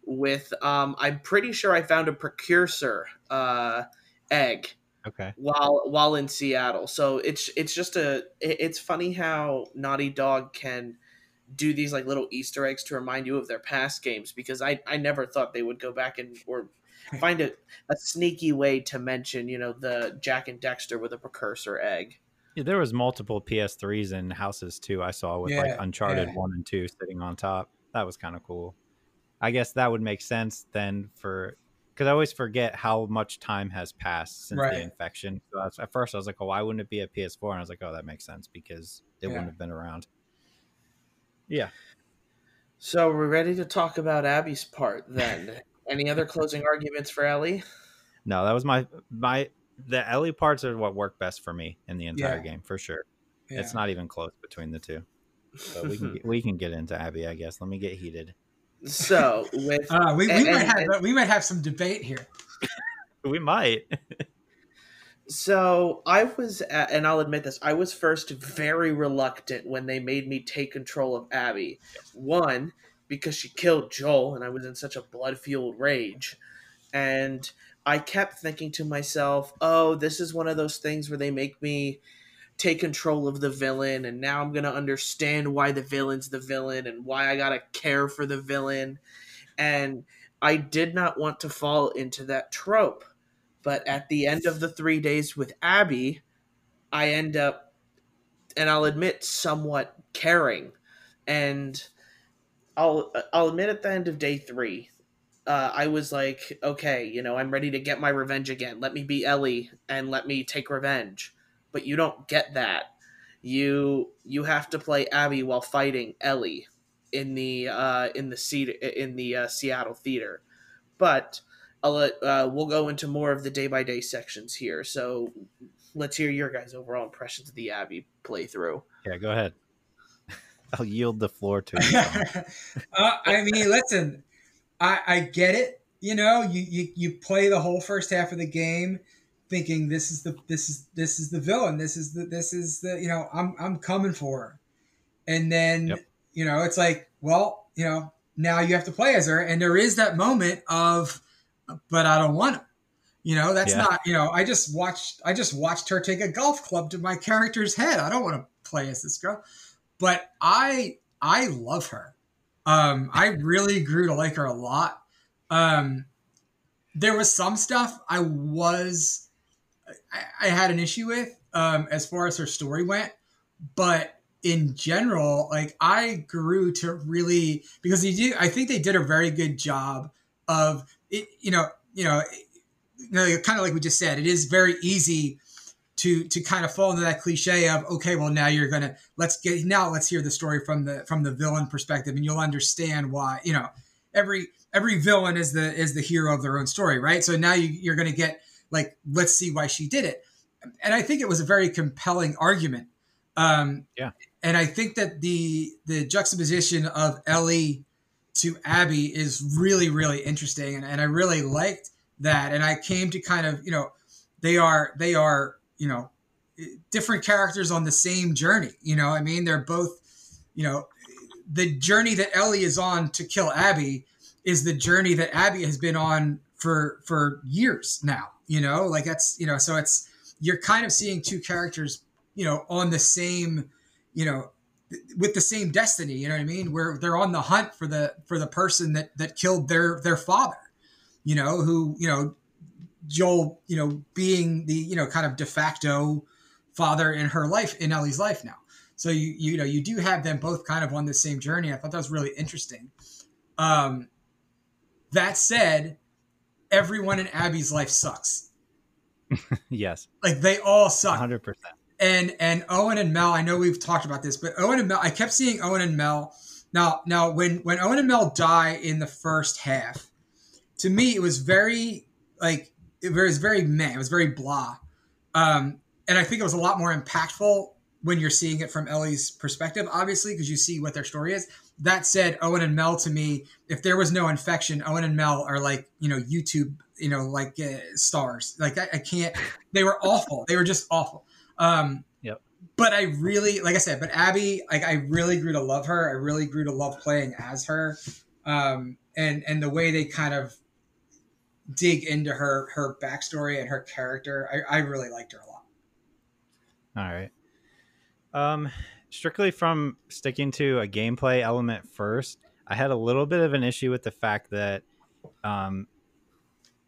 with, um, I'm pretty sure I found a precursor uh, egg. Okay. While while in Seattle, so it's it's just a it's funny how Naughty Dog can do these like little Easter eggs to remind you of their past games because I I never thought they would go back and or find a, a sneaky way to mention you know the Jak and Daxter with a precursor egg. Yeah, there was multiple PS3s and houses too. I saw with yeah, like Uncharted yeah. one and two sitting on top. That was kind of cool. I guess that would make sense then for because I always forget how much time has passed since right. the infection. So was, at first I was like, oh, why wouldn't it be a PS4? And I was like, oh, that makes sense because it yeah. wouldn't have been around. Yeah. So we're ready to talk about Abby's part then. Any other closing arguments for Ellie? No, that was my my the Ellie parts are what work best for me in the entire yeah. game for sure. Yeah. It's not even close between the two. So we can we can get into Abby, I guess. Let me get heated. So with uh, we, we and, might have and, we might have some debate here. we might. So I was, at, and I'll admit this, I was first very reluctant when they made me take control of Abby. One, because she killed Joel, and I was in such a blood fueled rage. And I kept thinking to myself, oh, this is one of those things where they make me take control of the villain, and now I'm going to understand why the villain's the villain and why I got to care for the villain. And I did not want to fall into that trope but at the end of the three days with Abby, I end up, and I'll admit, somewhat caring. And I'll I'll admit at the end of day three, uh, I was like, okay, you know, I'm ready to get my revenge again. Let me be Ellie and let me take revenge. But you don't get that. You you have to play Abby while fighting Ellie in the uh, in the seat in the uh, Seattle theater. But I'll let uh, we'll go into more of the day by day sections here. So let's hear your guys' overall impressions of the Abby playthrough. Yeah, go ahead. I'll yield the floor to you. uh, I mean, listen, I, I get it. You know, you, you you play the whole first half of the game thinking this is the this is this is the villain. This is the this is the you know I'm I'm coming for her, and then yep. you know it's like well you know now you have to play as her, and there is that moment of but I don't want to. You know, that's yeah. not, you know, I just watched I just watched her take a golf club to my character's head. I don't want to play as this girl. But I I love her. Um I really grew to like her a lot. Um there was some stuff I was I, I had an issue with um as far as her story went, but in general, like I grew to really because you do I think they did a very good job of it, you know, you know, you know, kind of like we just said, it is very easy to to kind of fall into that cliche of okay, well now you're gonna let's get now let's hear the story from the from the villain perspective, and you'll understand why you know every every villain is the is the hero of their own story, right? So now you, you're gonna get like let's see why she did it, and I think it was a very compelling argument. Um, yeah, and I think that the the juxtaposition of Ellie to Abby is really, really interesting. And, and I really liked that. And I came to kind of, you know, they are, they are, you know, different characters on the same journey. You know, I mean, they're both, you know, the journey that Ellie is on to kill Abby is the journey that Abby has been on for for years now. You know, like that's you know, so it's you're kind of seeing two characters, you know, on the same, you know, with the same destiny you know what i mean? Where they're on the hunt for the for the person that that killed their their father you know who you know joel you know being the you know kind of de facto father in her life in ellie's life now. So you you know you do have them both kind of on the same journey. I thought that was really interesting. Um that said everyone in abby's life sucks yes like they all suck 100% and and Owen and Mel, I know we've talked about this, but Owen and Mel, I kept seeing Owen and Mel. Now, now when when Owen and Mel die in the first half, to me it was very like it was very meh. It was very blah, um, and I think it was a lot more impactful when you're seeing it from Ellie's perspective, obviously, because you see what their story is. That said, Owen and Mel to me, if there was no infection, Owen and Mel are like you know YouTube, you know like uh, stars. Like I, I, can't. They were awful. They were just awful. Um, yep. But I really, like I said, but Abby, like I really grew to love her. I really grew to love playing as her, um, and and the way they kind of dig into her her backstory and her character, I, I really liked her a lot. All right. Um, strictly from sticking to a gameplay element first, I had a little bit of an issue with the fact that um,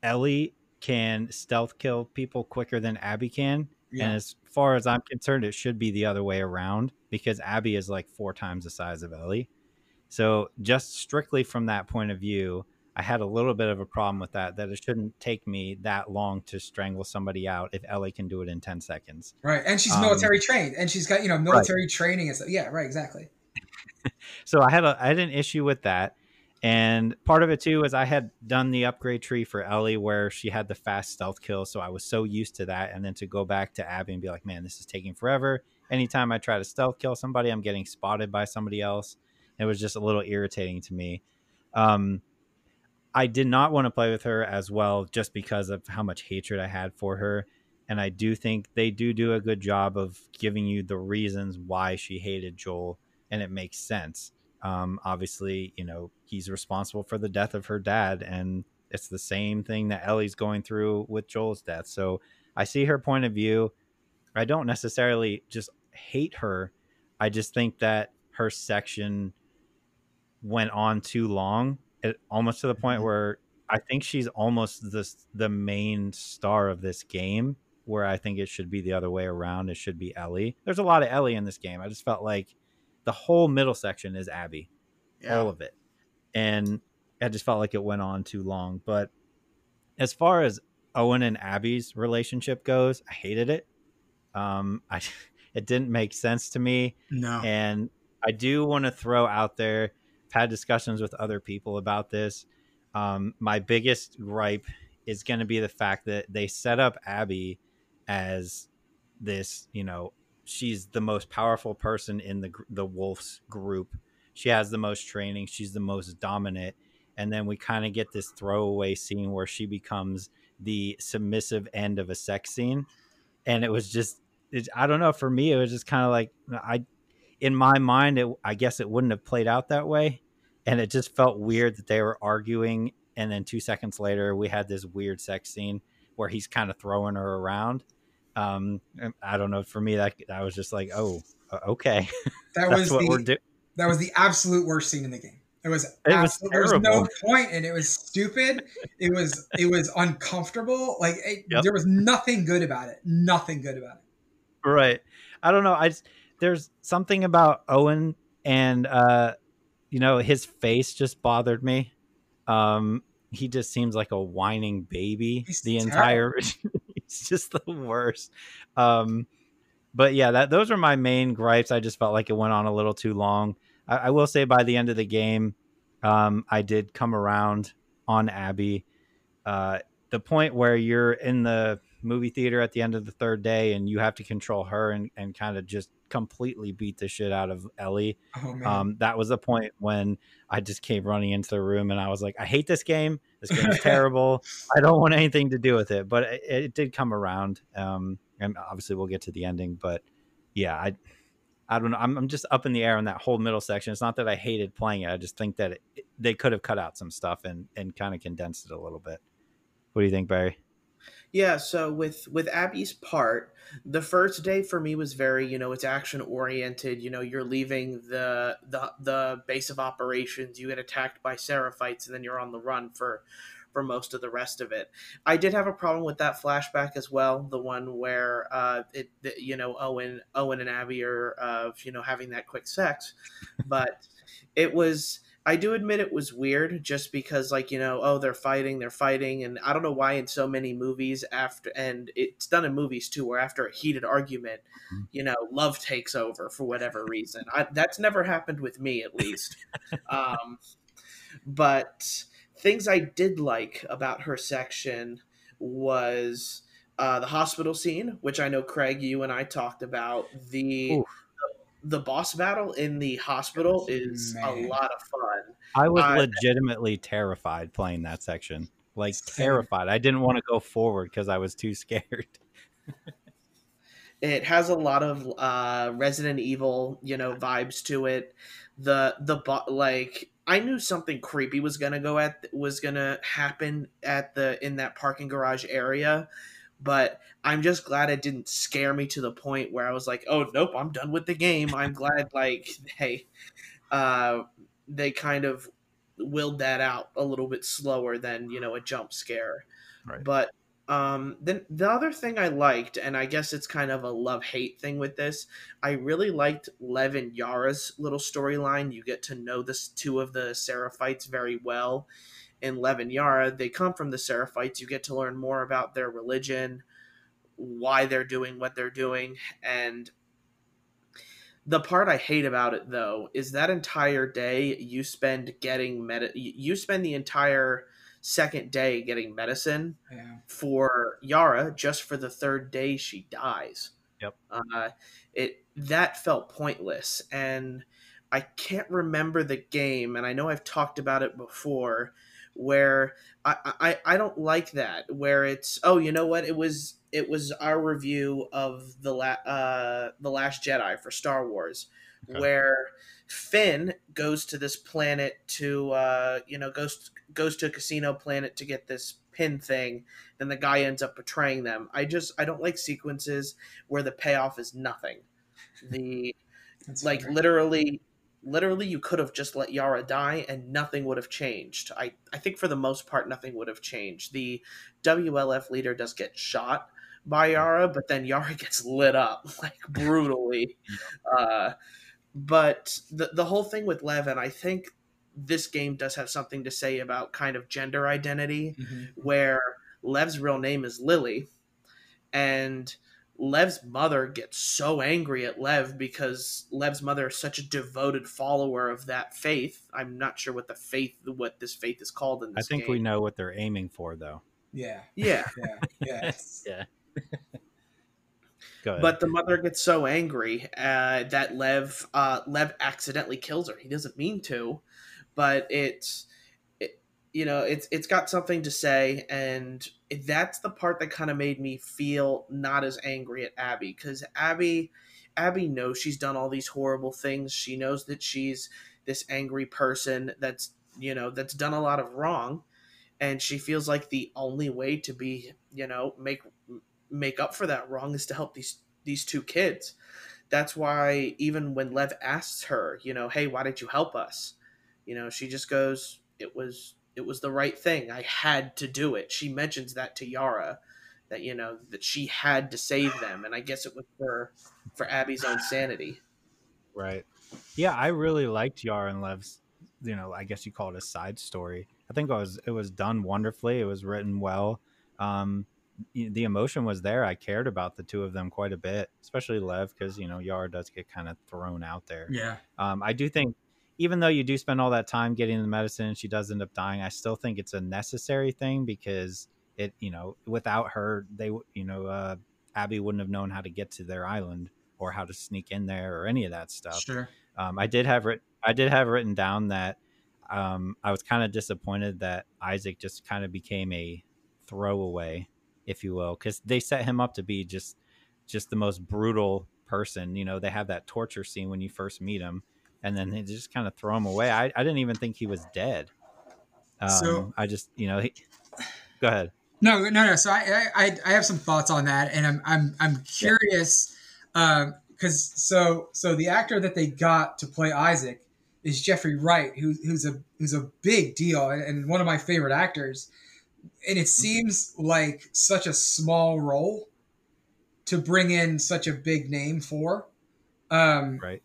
Ellie can stealth kill people quicker than Abby can. Yeah. And as far as I'm concerned, it should be the other way around because Abby is like four times the size of Ellie. So, just strictly from that point of view, I had a little bit of a problem with that, that it shouldn't take me that long to strangle somebody out if Ellie can do it in 10 seconds. Right. And she's um, military trained and she's got, you know, military right. training and stuff. Yeah, right. Exactly. so I had a, I had an issue with that. And part of it too is I had done the upgrade tree for Ellie where she had the fast stealth kill. So I was so used to that. And then to go back to Abby and be like, man, this is taking forever. Anytime I try to stealth kill somebody, I'm getting spotted by somebody else. It was just a little irritating to me. Um, I did not want to play with her as well just because of how much hatred I had for her. And I do think they do do a good job of giving you the reasons why she hated Joel, and it makes sense. Um, obviously, you know, he's responsible for the death of her dad, and it's the same thing that Ellie's going through with Joel's death. So I see her point of view. I don't necessarily just hate her. I just think that her section went on too long it, almost to the point mm-hmm. where I think she's almost the the main star of this game. Where I think it should be the other way around. It should be Ellie. There's a lot of Ellie in this game. I just felt like the whole middle section is Abby, yeah. all of it, and I just felt like it went on too long. But as far as Owen and Abby's relationship goes, I hated it. Um, I it didn't make sense to me. No, and I do want to throw out there had discussions with other people about this. Um, my biggest gripe is going to be the fact that they set up Abby as this, you know, she's the most powerful person in the the Wolves group. She has the most training. She's the most dominant. And then we kind of get this throwaway scene where she becomes the submissive end of a sex scene. And it was just, it, I don't know. For me, it was just kind of like I in my mind, it, I guess it wouldn't have played out that way. And it just felt weird that they were arguing. And then two seconds later, we had this weird sex scene where he's kind of throwing her around. Um, I don't know. For me, that I was just like, oh, okay. That was what the, we're doing. That was the absolute worst scene in the game. It was, it was there was no point, and it was stupid. it was it was uncomfortable. Like it, yep. there was nothing good about it. Nothing good about it. Right. I don't know. I just, there's something about Owen and uh, you know his face just bothered me. Um, he just seems like a whining baby. He's the terrible. entire, he's just the worst. Um, but yeah, that those are my main gripes. I just felt like it went on a little too long. I, I will say by the end of the game, um, I did come around on Abby. Uh, the point where you're in the movie theater at the end of the third day and you have to control her and, and kind of just completely beat the shit out of Ellie. Oh, um, that was the point when I just came running into the room and I was like, I hate this game. This game is terrible. I don't want anything to do with it. But it, it did come around. Um, and obviously we'll get to the ending. But yeah, I I don't know. I'm, I'm just up in the air on that whole middle section. It's not that I hated playing it. I just think that it, they could have cut out some stuff and, and kind of condensed it a little bit. What do you think, Barry? Yeah, so with with Abby's part, the first day for me was very, you know, it's action oriented. You know, you're leaving the the the base of operations, you get attacked by Seraphites, and then you're on the run for for most of the rest of it. I did have a problem with that flashback as well, the one where uh, it, the, you know, Owen Owen and Abby are, uh, you know, having that quick sex, but it was I do admit it was weird just because like, you know, oh, they're fighting, they're fighting and I don't know why in so many movies after and it's done in movies too where after a heated argument, mm-hmm. you know, love takes over for whatever reason. I, that's never happened with me at least. um, but things I did like about her section was uh, the hospital scene, which I know Craig, you and I talked about the the boss battle in the hospital is Man. a lot of fun. I was uh, legitimately terrified playing that section. Like terrified. I didn't want to go forward because I was too scared. it has a lot of uh, Resident Evil, you know, vibes to it. The the like I knew something creepy was gonna go at was gonna happen at the in that parking garage area, but I'm just glad it didn't scare me to the point where I was like, oh nope, I'm done with the game. I'm glad like they uh they kind of willed that out a little bit slower than, you know, a jump scare. Right. But um, then the other thing I liked, and I guess it's kind of a love hate thing with this, I really liked Lev and Yara's little storyline. You get to know this two of the Seraphites very well. In Lev and Yara, they come from the Seraphites. You get to learn more about their religion, why they're doing what they're doing, and the part I hate about it though is that entire day you spend getting med. You spend the entire second day getting medicine yeah. for Yara just for the third day she dies. Yep. Uh, it that felt pointless, and I can't remember the game, and I know I've talked about it before, where I, I I don't like that. Where it's oh you know what it was it was our review of the la- uh the Last Jedi for Star Wars, okay. where Finn goes to this planet to uh you know goes goes to a casino planet to get this pin thing then the guy ends up betraying them i just i don't like sequences where the payoff is nothing the That's like fair. literally literally you could have just let yara die and nothing would have changed. I i think for the most part nothing would have changed. The wlf leader does get shot by yara but then yara gets lit up like brutally. Uh but the the whole thing with Levin, I think this game does have something to say about kind of gender identity, mm-hmm. where Lev's real name is Lily, and Lev's mother gets so angry at Lev because Lev's mother is such a devoted follower of that faith. I'm not sure what the faith, what this faith is called in this. I think game. we know what they're aiming for, though. Yeah. Yeah. yeah. Yeah. yeah. But the mother gets so angry uh, that Lev uh, Lev accidentally kills her. He doesn't mean to, but it's it, you know it's it's got something to say, and that's the part that kind of made me feel not as angry at Abby because Abby Abby knows she's done all these horrible things. She knows that she's this angry person that's you know that's done a lot of wrong and she feels like the only way to be you know make make up for that wrong is to help these these two kids. That's why even when Lev asks her, you know, hey, why did you help us? You know, she just goes, it was it was the right thing. I had to do it. She mentions that to Yara that you know that she had to save them and I guess it was for for Abby's own sanity. Right. Yeah, I really liked Yara and Lev's you know, I guess you call it a side story. I think it was it was done wonderfully. It was written well. Um, the emotion was there. I cared about the two of them quite a bit, especially Lev, because you know Yara does get kind of thrown out there. Yeah. Um, I do think, even though you do spend all that time getting the medicine, and she does end up dying. I still think it's a necessary thing because it, you know, without her, they, you know, uh, Abby wouldn't have known how to get to their island or how to sneak in there or any of that stuff. Sure. Um, I did have writ- I did have written down that um, I was kind of disappointed that Isaac just kind of became a throwaway if you will, because they set him up to be just just the most brutal person. You know, they have that torture scene when you first meet him, and then they just kind of throw him away. I, I didn't even think he was dead. Um, so I just, you know, he, go ahead. No, no, no. So I, I, I have some thoughts on that, and I'm, I'm, I'm curious because yeah. um, so, so the actor that they got to play Isaac is Jeffrey Wright, who, who's a, who's a big deal and one of my favorite actors and it mm-hmm. seems like such a small role to bring in such a big name for. Um, right.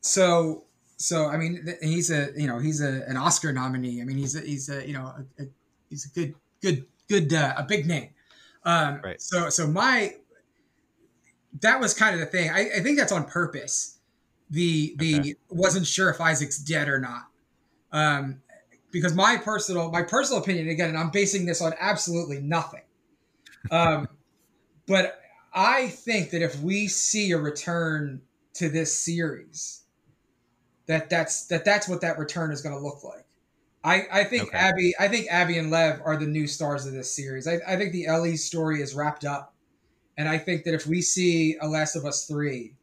So, so I mean, he's a you know he's a an Oscar nominee. I mean, he's a, he's a you know a, a, he's a good good good uh, a big name. Um, right. So so my that was kind of the thing. I, I think that's on purpose. The the okay. wasn't sure if Isaac's dead or not. Um, because my personal my personal opinion again, and I'm basing this on absolutely nothing. Um, but I think that if we see a return to this series, that that's that that's what that return is going to look like. I, I think okay. Abby I think Abby and Lev are the new stars of this series. I, I think the Ellie story is wrapped up. And I think that if we see a Last of Us 3,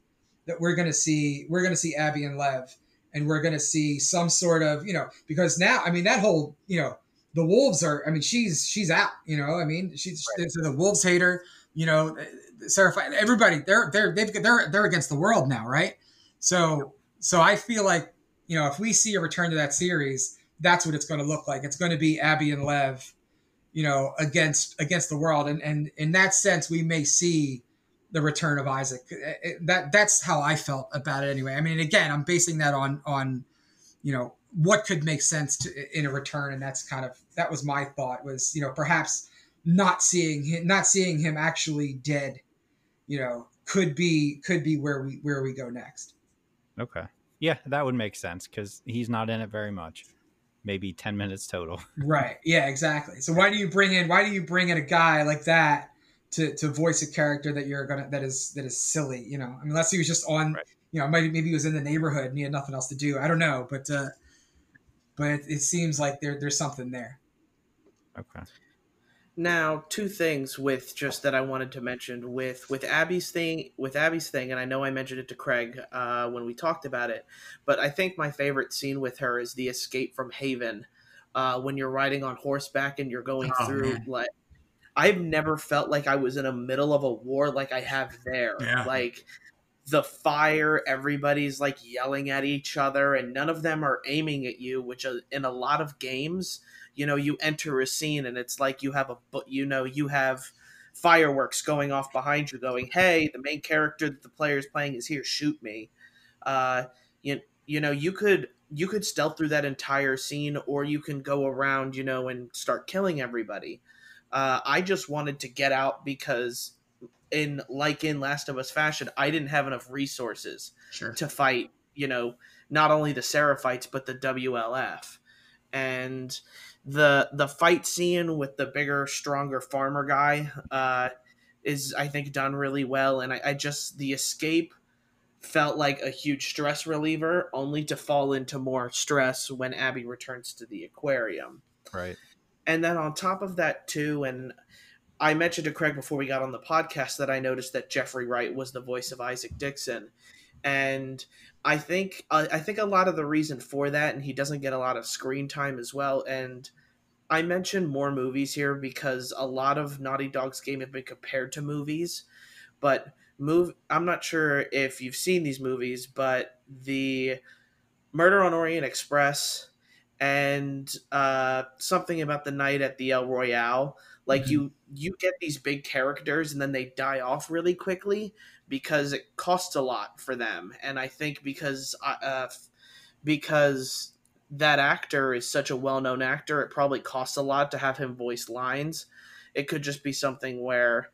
that we're gonna see we're gonna see Abby and Lev and we're gonna see some sort of, you know, because now I mean that whole, you know, the wolves are i mean she's she's out you know i mean she's right. the wolves hater you know sarah everybody they're they're they've, they're they're against the world now right so so i feel like you know if we see a return to that series that's what it's going to look like. It's going to be abby and lev you know against against the world. And and in that sense we may see the return of isaac. That that's how i felt about it anyway. I mean again i'm basing that on on you know what could make sense to, in a return. And that's kind of that was my thought was you know perhaps not seeing him not seeing him actually dead you know could be could be where we where we go next okay. Yeah that would make sense because he's not in it very much. Maybe 10 minutes total. Right. Yeah exactly. So why do you bring in why do you bring in a guy like that to, to voice a character that you're gonna that is that is silly you know? I mean, unless he was just on right. you know maybe maybe he was in the neighborhood and he had nothing else to do. I don't know but uh but it, it seems like there there's something there. Okay. Now, two things with just that I wanted to mention with with Abby's thing with Abby's thing, and I know I mentioned it to Craig uh, when we talked about it, but I think my favorite scene with her is the escape from Haven uh, when you're riding on horseback and you're going oh, through man. like I've never felt like I was in the middle of a war like I have there. Yeah. Like the fire everybody's like yelling at each other and none of them are aiming at you which uh, in a lot of games you know you enter a scene and it's like you have a you know you have fireworks going off behind you going hey the main character that the player is playing is here shoot me uh you, you know you could you could stealth through that entire scene or you can go around you know and start killing everybody uh, i just wanted to get out because in like in Last of Us fashion, I didn't have enough resources sure. to fight, you know, not only the Seraphites but the WLF. And the the fight scene with the bigger, stronger farmer guy uh, is I think done really well. And I, I just the escape felt like a huge stress reliever, only to fall into more stress when Abby returns to the aquarium. Right. And then on top of that too, and I mentioned to Craig before we got on the podcast that I noticed that Jeffrey Wright was the voice of Isaac Dixon, and I think uh, I think a lot of the reason for that, and he doesn't get a lot of screen time as well. And I mentioned more movies here because a lot of Naughty Dog's game have been compared to movies, but move. I'm not sure if you've seen these movies, but the Murder on Orient Express and uh, something about the night at the El Royale like mm-hmm. you you get these big characters and then they die off really quickly because it costs a lot for them. And i think because uh, uh because that actor is such a well-known actor it probably costs a lot to have him voice lines. It could just be something where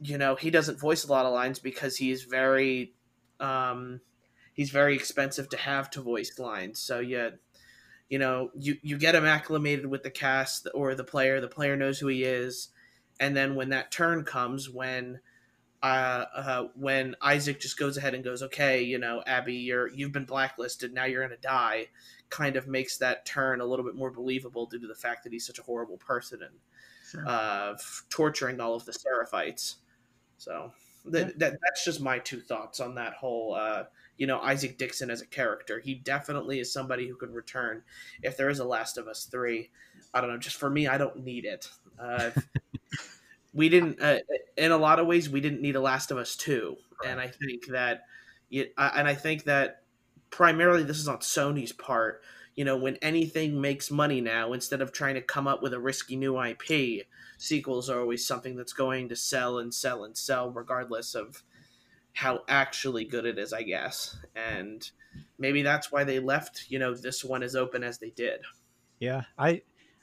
you know he doesn't voice a lot of lines because he's very um he's very expensive to have to voice lines. So yeah you know you you get him acclimated with the cast or the player the player knows who he is. And then when that turn comes when uh, uh, when Isaac just goes ahead and goes, okay, you know, Abby, you're you've been blacklisted. Now you're gonna die. Kind of makes that turn a little bit more believable due to the fact that he's such a horrible person and sure. uh, torturing all of the Seraphites. So th- yeah. that that's just my two thoughts on that whole uh, you know Isaac Dixon as a character. He definitely is somebody who could return if there is a Last of Us three. I don't know. Just for me, I don't need it. Uh, we didn't. Uh, in a lot of ways, we didn't need a Last of Us two, right. and I think that. and I think that primarily this is on Sony's part. You know, when anything makes money now, instead of trying to come up with a risky new IP, sequels are always something that's going to sell and sell and sell, regardless of how actually good it is, I guess. And maybe that's why they left, you know, this one as open as they did. Yeah, I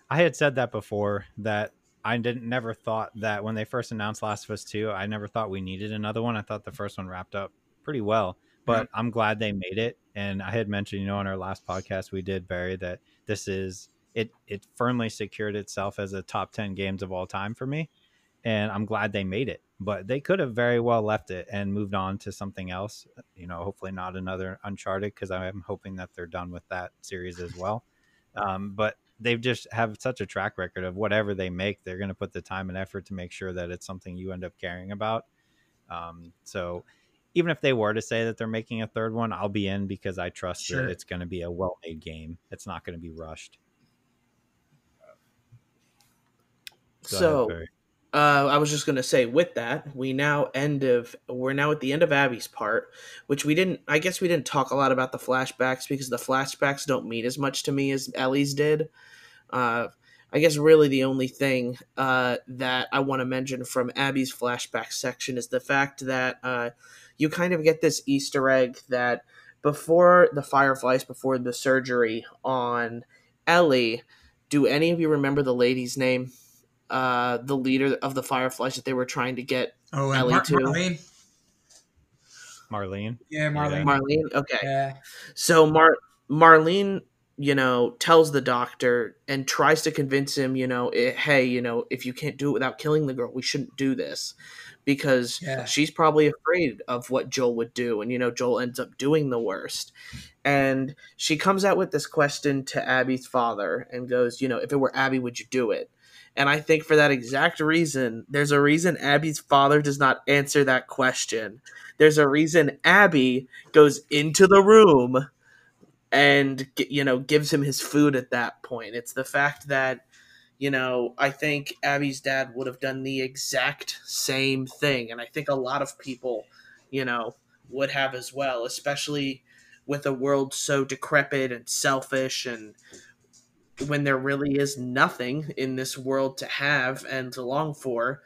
I had said that before that I didn't never thought that when they first announced Last of Us 2, I never thought we needed another one. I thought the first one wrapped up pretty well. But yeah. I'm glad they made it. And I had mentioned, you know, on our last podcast we did, Barry, that this is it it firmly secured itself as a top 10 games of all time for me and i'm glad they made it but they could have very well left it and moved on to something else. You know, hopefully not another Uncharted because I'm hoping that they're done with that series as well. Um, but they've just have such a track record of whatever they make, they're going to put the time and effort to make sure that it's something you end up caring about. Um, so even if they were to say that they're making a third one, I'll be in because I trust sure. that it's going to be a well-made game. It's not going to be rushed. Go so, ahead, uh, I was just going to say, with that, we now end of we're now at the end of Abby's part, which we didn't. I guess we didn't talk a lot about the flashbacks because the flashbacks don't mean as much to me as Ellie's did. Uh, I guess really the only thing uh, that I want to mention from Abby's flashback section is the fact that uh, you kind of get this Easter egg that before the Fireflies, before the surgery on Ellie, do any of you remember the lady's name? Uh, the leader of the Fireflies that they were trying to get oh, Ellie Mar- to. Marlene. Marlene. Yeah, Marlene. Marlene. Okay. Yeah. So Mar Marlene, you know, tells the doctor and tries to convince him, you know, it, hey, you know, if you can't do it without killing the girl, we shouldn't do this because yeah. she's probably afraid of what Joel would do, and you know, Joel ends up doing the worst. And she comes out with this question to Abby's father and goes, you know, if it were Abby, would you do it? And I think for that exact reason, there's a reason Abby's father does not answer that question. There's a reason Abby goes into the room and you know gives him his food at that point. It's the fact that you know, I think Abby's dad would have done the exact same thing and I think a lot of people, you know, would have as well, especially with a world so decrepit and selfish and when there really is nothing in this world to have and to long for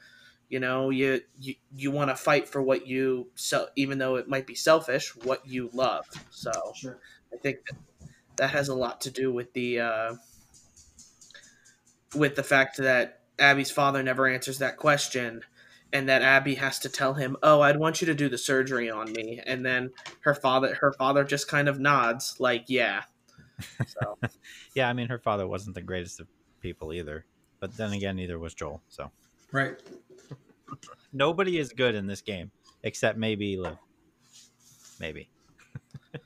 you know you you, you want to fight for what you so even though it might be selfish what you love. So sure. i think that, that has a lot to do with the uh, with the fact that abby's father never answers that question and that abby has to tell him oh i'd want you to do the surgery on me. And then her father her father just kind of nods like yeah so, yeah, I mean, her father wasn't the greatest of people either, but then again, neither was Joel. So, right. Nobody is good in this game except maybe Liv. Maybe.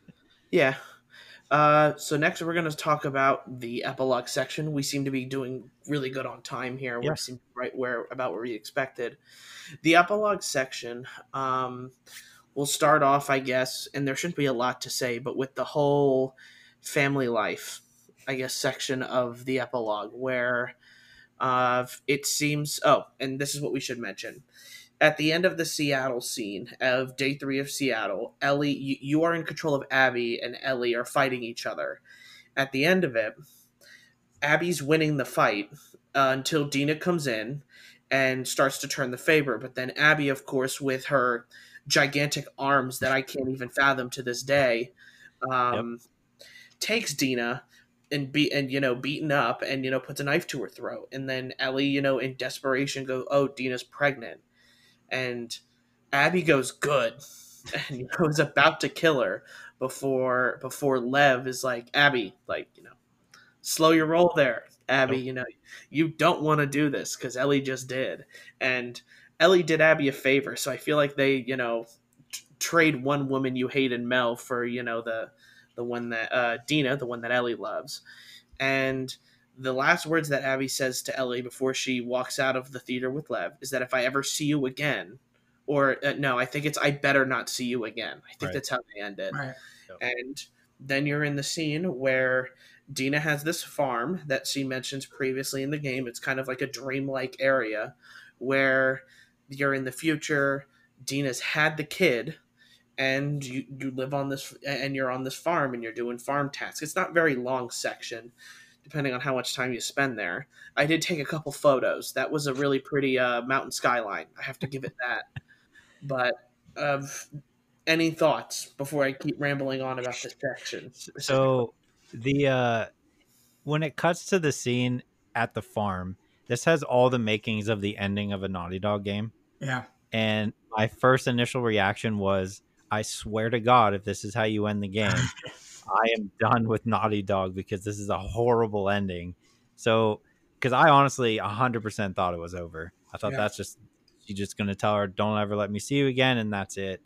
yeah. Uh, so next we're going to talk about the epilogue section. We seem to be doing really good on time here. We seem right where about where we expected. The epilogue section. Um, we'll start off, I guess, and there shouldn't be a lot to say, but with the whole family life, I guess, section of the epilogue where uh, it seems. Oh, and this is what we should mention. At the end of the Seattle scene of day three of Seattle, Ellie, you, you are in control of Abby, and Ellie are fighting each other. At the end of it, Abby's winning the fight uh, until Dina comes in and starts to turn the favor. But then Abby, of course, with her gigantic arms that I can't even fathom to this day, um, yep takes Dina and be and you know beaten up and you know puts a knife to her throat. And then Ellie you know in desperation goes oh Dina's pregnant. And Abby goes good. And you know is about to kill her before before Lev is like Abby like you know slow your roll there Abby nope. you know you don't want to do this because Ellie just did. And Ellie did Abby a favor. So I feel like they you know t- trade one woman you hate in Mel for you know the the one that uh, Dina, the one that Ellie loves, and the last words that Abby says to Ellie before she walks out of the theater with Lev is that if I ever see you again, or uh, no, I think it's I better not see you again. I think right. that's how they end it. Right. And then you're in the scene where Dina has this farm that she mentions previously in the game. It's kind of like a dreamlike area where you're in the future. Dina's had the kid and you, you live on this and you're on this farm and you're doing farm tasks. It's not very long section depending on how much time you spend there. I did take a couple photos. That was a really pretty uh, mountain skyline. I have to give it that. But of uh, any thoughts before i keep rambling on about this section? So the uh when it cuts to the scene at the farm this has all the makings of the ending of a naughty dog game. Yeah. And my first initial reaction was I swear to God, if this is how you end the game, I am done with Naughty Dog because this is a horrible ending. So, because I honestly 100% thought it was over. I thought yeah. that's just she's just going to tell her, "Don't ever let me see you again," and that's it.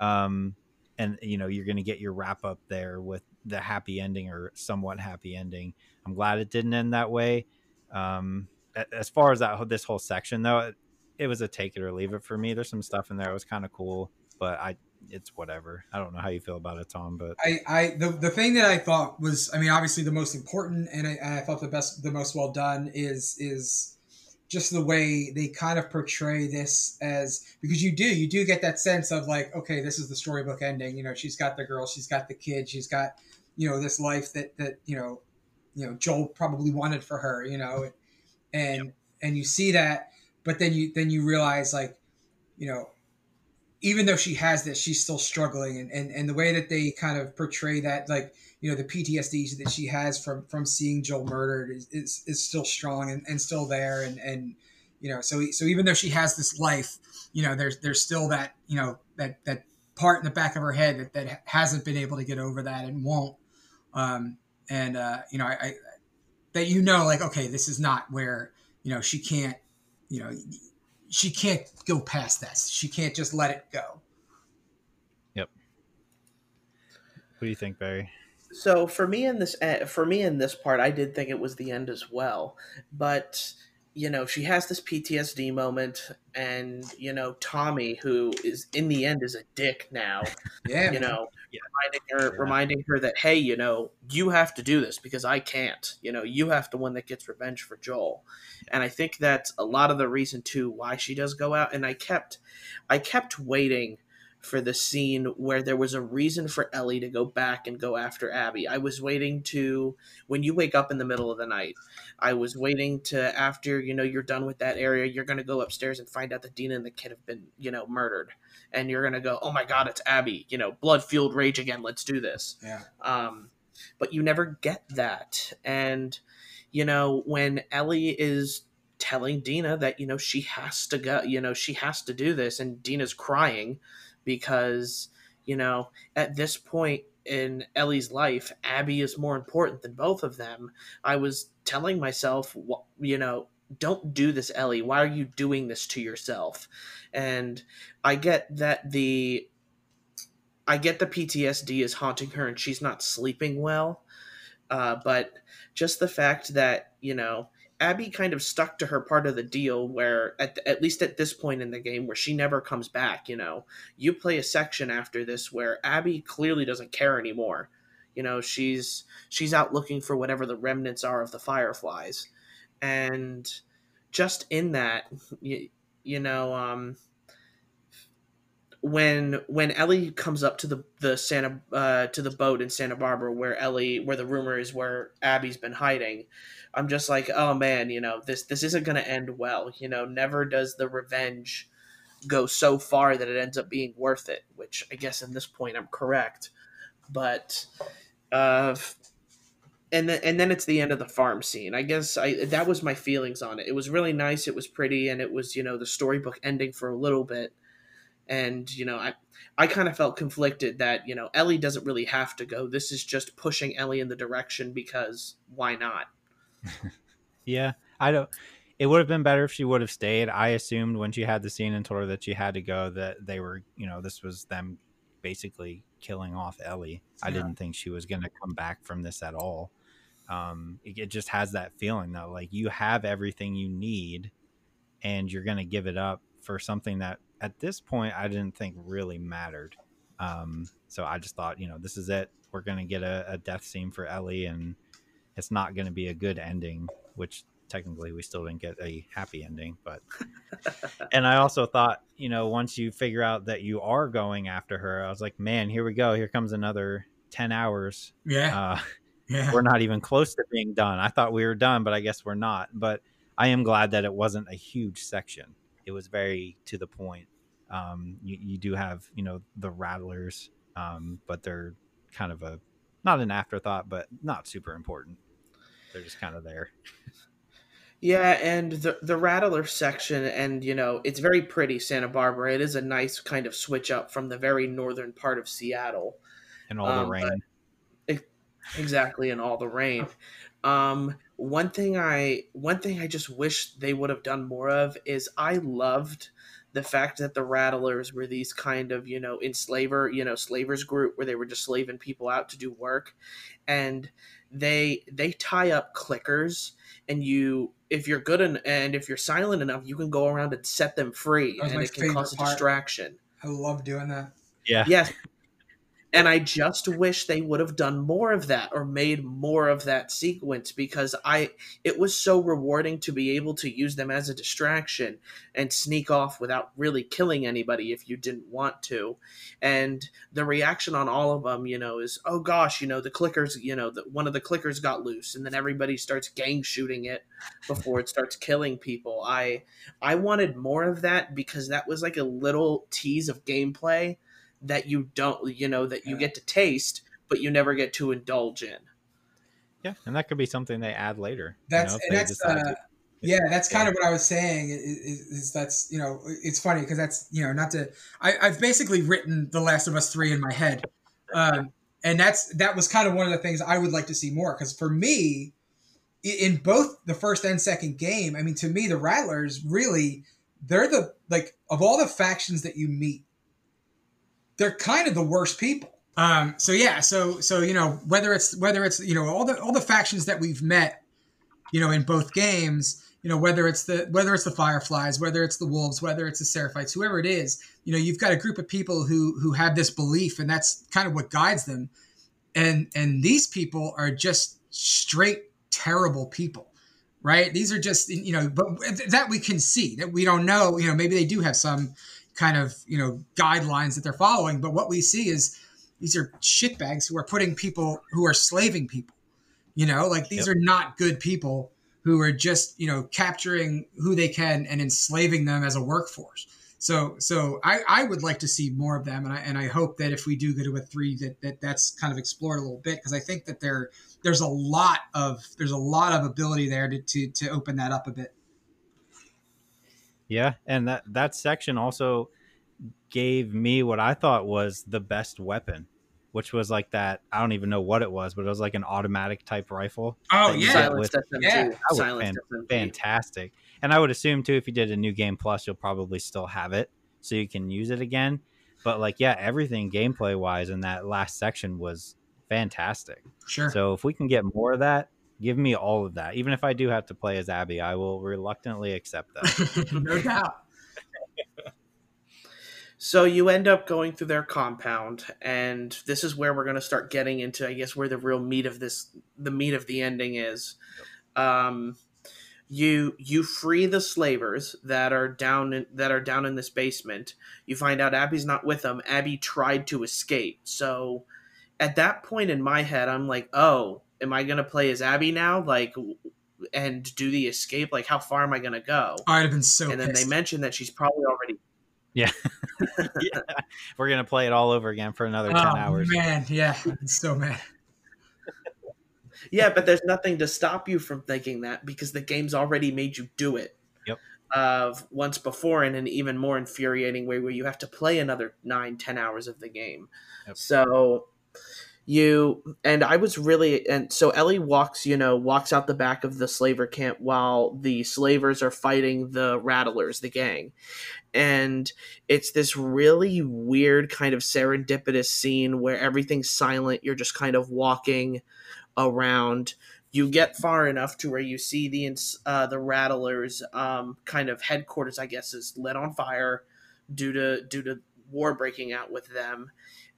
Um, and you know, you're going to get your wrap up there with the happy ending or somewhat happy ending. I'm glad it didn't end that way. Um, as far as that this whole section though, it, it was a take it or leave it for me. There's some stuff in there that was kind of cool, but I it's whatever. I don't know how you feel about it, Tom, but I, I the, the thing that I thought was, I mean, obviously the most important, and I, and I thought the best, the most well done is is just the way they kind of portray this as because you do you do get that sense of like okay this is the storybook ending you know she's got the girl she's got the kid she's got you know this life that that you know you know Joel probably wanted for her you know and yep. and you see that but then you then you realize like you know even though she has this, she's still struggling, and, and and the way that they kind of portray that, like you know, the PTSD that she has from from seeing Joel murdered is is, is still strong and, and still there, and and you know, so so even though she has this life, you know, there's there's still that you know that that part in the back of her head that, that hasn't been able to get over that and won't, um, and uh, you know, I, I that you know, like okay, this is not where you know she can't, you know she can't go past that. She can't just let it go. Yep. What do you think, Barry? So for me in this eh, for me in this part, I did think it was the end as well, but you know she has this PTSD moment, and you know Tommy, who is in the end is a dick now. yeah, you know, yeah. reminding her yeah. reminding her that hey, you know, you have to do this because I can't. You know, you have to one that gets revenge for Joel, and I think that's a lot of the reason too why she does go out. And I kept, I kept waiting for the scene where there was a reason for Ellie to go back and go after Abby. I was waiting to when you wake up in the middle of the night. I was waiting to after you know you're done with that area, you're gonna go upstairs and find out that Dina and the kid have been you know murdered, and you're gonna go, oh my god, it's Abby. You know, blood fueled rage again. Let's do this. Yeah. Um, but you never get that, and you know, when Ellie is telling Dina that, you know, she has to go, you know, she has to do this, and Dina's crying because, you know, at this point in Ellie's life, Abby is more important than both of them. I was telling myself, you know, don't do this, Ellie. Why are you doing this to yourself? And I get that the I get the PTSD is haunting her and she's not sleeping well. Uh, but just the fact that you know Abby kind of stuck to her part of the deal where at, at least at this point in the game where she never comes back, you know. You play a section after this where Abby clearly doesn't care anymore. You know, she's she's out looking for whatever the remnants are of the fireflies. And just in that you, you know, um when when Ellie comes up to the the Santa uh, to the boat in Santa Barbara where Ellie where the rumor is where Abby's been hiding, I'm just like, oh man, you know this this isn't to end well. You know, never does the revenge go so far that it ends up being worth it. Which I guess in this point I'm correct, but uh, and then and then it's the end of the farm scene. I guess I that was my feelings on it. It was really nice. It was pretty, and it was you know the storybook ending for a little bit and you know i i kind of felt conflicted that you know ellie doesn't really have to go. This is just pushing ellie in the direction because why not? Yeah i don't it would have been better if she would have stayed. I assumed when she had the scene and told her that she had to go that they were you know this was them basically killing off ellie. Yeah. i didn't think she was going to come back from this at all. Um it, it just has that feeling though like you have everything you need and you're going to give it up for something that at this point I didn't think really mattered. Um, so I just thought, you know, this is it. We're gonna get a, a death scene for Ellie, and it's not gonna be a good ending. Which technically we still didn't get a happy ending, but. and I also thought, you know, once you figure out that you are going after her, I was like, man, here we go. Here comes another ten hours. Yeah. Uh, yeah. We're not even close to being done. I thought we were done, but I guess we're not. But I am glad that it wasn't a huge section it was very to the point. Um, you, you do have you know the rattlers, um, but they're kind of a not an afterthought, but not super important. They're just kind of there. Yeah, and the the Rattler section, and you know, it's very pretty Santa Barbara. It is a nice kind of switch up from the very northern part of Seattle, and all um, the rain. It, exactly, and all the rain. Um, one thing I one thing I just wish they would have done more of is I loved the fact that the rattlers were these kind of you know enslaver you know slavers group where they were just slaving people out to do work. And they they tie up clickers and you if you're good en- and if you're silent enough you can go around and set them free and it can cause a part. distraction. I love doing that. Yeah. Yes and I just wish they would have done more of that or made more of that sequence because I it was so rewarding to be able to use them as a distraction and sneak off without really killing anybody if you didn't want to. And the reaction on all of them, you know, is oh gosh, you know, the clickers, you know, the, one of the clickers got loose and then everybody starts gang shooting it before it starts killing people. I I wanted more of that because that was like a little tease of gameplay that you don't you know that you yeah. get to taste but you never get to indulge in yeah and that could be something they add later that's you know, that's uh, yeah that's kind yeah. of what i was saying is, is, that's you know it's funny because that's you know not to I, i've basically written the last of us three in my head um, and that's that was kind of one of the things i would like to see more because for me in both the first and second game i mean to me the rattlers really they're the like of all the factions that you meet they're kind of the worst people. Um, so yeah, so so you know whether it's whether it's you know all the all the factions that we've met, you know in both games, you know whether it's the whether it's the Fireflies, whether it's the Wolves, whether it's the Seraphites, whoever it is, you know you've got a group of people who who have this belief, and that's kind of what guides them, and and these people are just straight terrible people right these are just you know but that we can see that we don't know you know maybe they do have some kind of you know guidelines that they're following. But what we see is these are shitbags who are putting people who are slaving people. You know, like these yep. are not good people who are just you know capturing who they can and enslaving them as a workforce. So, so I, I would like to see more of them, and I and I hope that if we do go to a three, that, that that's kind of explored a little bit because I think that there there's a lot of there's a lot of ability there to, to to open that up a bit. Yeah, and that that section also gave me what I thought was the best weapon, which was like that. I don't even know what it was, but it was like an automatic type rifle. Oh yeah, with, yeah, that was fan, fantastic. And I would assume too, if you did a new game plus, you'll probably still have it, so you can use it again. But like, yeah, everything gameplay wise in that last section was fantastic. Sure. So if we can get more of that, Give me all of that. Even if I do have to play as Abby, I will reluctantly accept that. no doubt. So you end up going through their compound, and this is where we're going to start getting into, I guess, where the real meat of this, the meat of the ending is. Yep. Um, you you free the slavers that are down in, that are down in this basement. You find out Abby's not with them. Abby tried to escape. So at that point in my head, I'm like, oh, am I gonna play as Abby now? Like, and do the escape? Like, how far am I gonna go? I'd have been so. And then they mentioned that she's probably already. Yeah. yeah. we're gonna play it all over again for another ten oh, hours. Man, yeah, I'm so mad. yeah, but there's nothing to stop you from thinking that because the game's already made you do it. Yep. Of once before in an even more infuriating way where you have to play another nine, ten hours of the game. Yep. So you and I was really and so Ellie walks, you know, walks out the back of the slaver camp while the slavers are fighting the rattlers, the gang. And it's this really weird kind of serendipitous scene where everything's silent, you're just kind of walking around. You get far enough to where you see the uh, the rattlers um, kind of headquarters, I guess, is lit on fire due to due to war breaking out with them,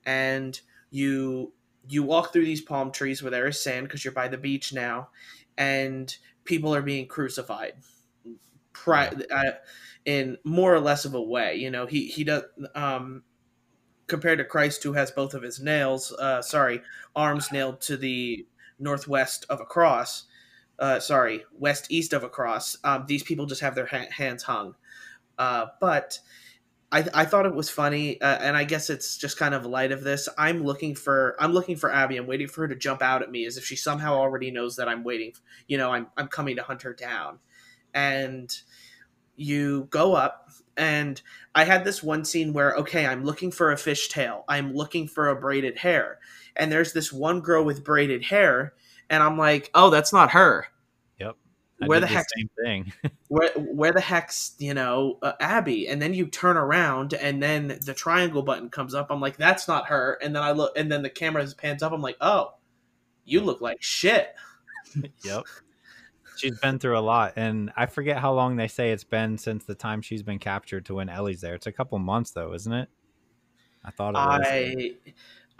and you you walk through these palm trees where there is sand because you're by the beach now, and people are being crucified. Pri- uh, in more or less of a way, you know, he he does um, compared to Christ, who has both of his nails, uh, sorry, arms nailed to the northwest of a cross. Uh, sorry, west east of a cross. Um, these people just have their ha- hands hung. Uh, but I, I thought it was funny, uh, and I guess it's just kind of light of this. I'm looking for I'm looking for Abby. I'm waiting for her to jump out at me as if she somehow already knows that I'm waiting. You know, I'm I'm coming to hunt her down, and you go up, and I had this one scene where okay, I'm looking for a fishtail. I'm looking for a braided hair, and there's this one girl with braided hair, and I'm like, oh, that's not her. I where the, the heck? Same thing. where where the heck's you know uh, Abby? And then you turn around, and then the triangle button comes up. I'm like, that's not her. And then I look, and then the camera pans up. I'm like, oh, you look like shit. yep. She's been through a lot, and I forget how long they say it's been since the time she's been captured to when Ellie's there. It's a couple months, though, isn't it? I thought it was. I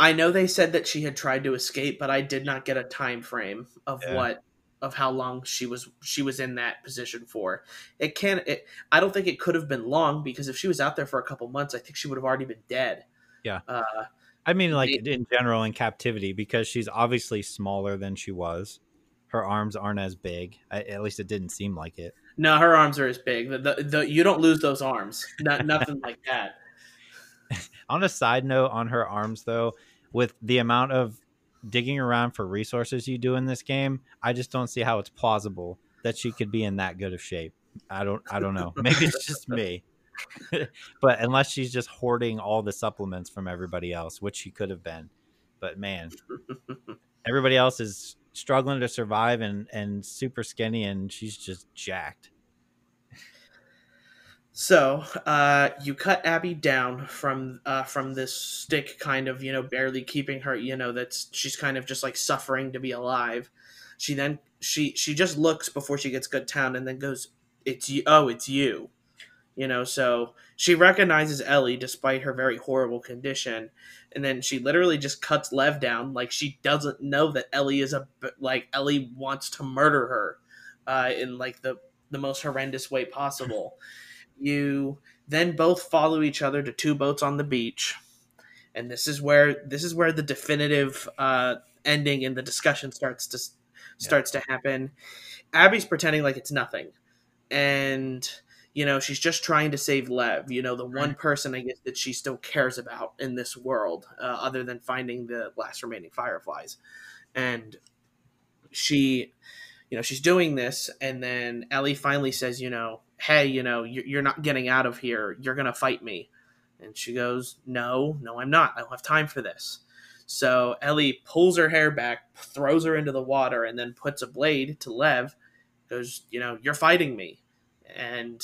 I know they said that she had tried to escape, but I did not get a time frame of yeah. what of how long she was she was in that position for. It can it I don't think it could have been long because if she was out there for a couple months, I think she would have already been dead. Yeah. Uh, I mean like it, in general in captivity because she's obviously smaller than she was. Her arms aren't as big. I, at least it didn't seem like it. No, her arms are as big. The, the, the you don't lose those arms. Not nothing like that. on a side note on her arms though, with the amount of digging around for resources you do in this game, I just don't see how it's plausible that she could be in that good of shape. I don't I don't know. Maybe it's just me. but unless she's just hoarding all the supplements from everybody else, which she could have been. But man, everybody else is struggling to survive and and super skinny and she's just jacked. So uh, you cut Abby down from uh, from this stick, kind of you know barely keeping her. You know that's she's kind of just like suffering to be alive. She then she she just looks before she gets good town, and then goes, "It's you. Oh, it's you." You know, so she recognizes Ellie despite her very horrible condition, and then she literally just cuts Lev down like she doesn't know that Ellie is a like Ellie wants to murder her uh, in like the the most horrendous way possible. You then both follow each other to two boats on the beach, and this is where this is where the definitive uh, ending in the discussion starts to starts yeah. to happen. Abby's pretending like it's nothing, and you know she's just trying to save Lev. You know the one person I guess that she still cares about in this world, uh, other than finding the last remaining fireflies, and she, you know, she's doing this, and then Ellie finally says, you know, hey, you know, you're not getting out of here. You're going to fight me. And she goes, no, no, I'm not. I don't have time for this. So Ellie pulls her hair back, throws her into the water, and then puts a blade to Lev. Goes, you know, you're fighting me. And,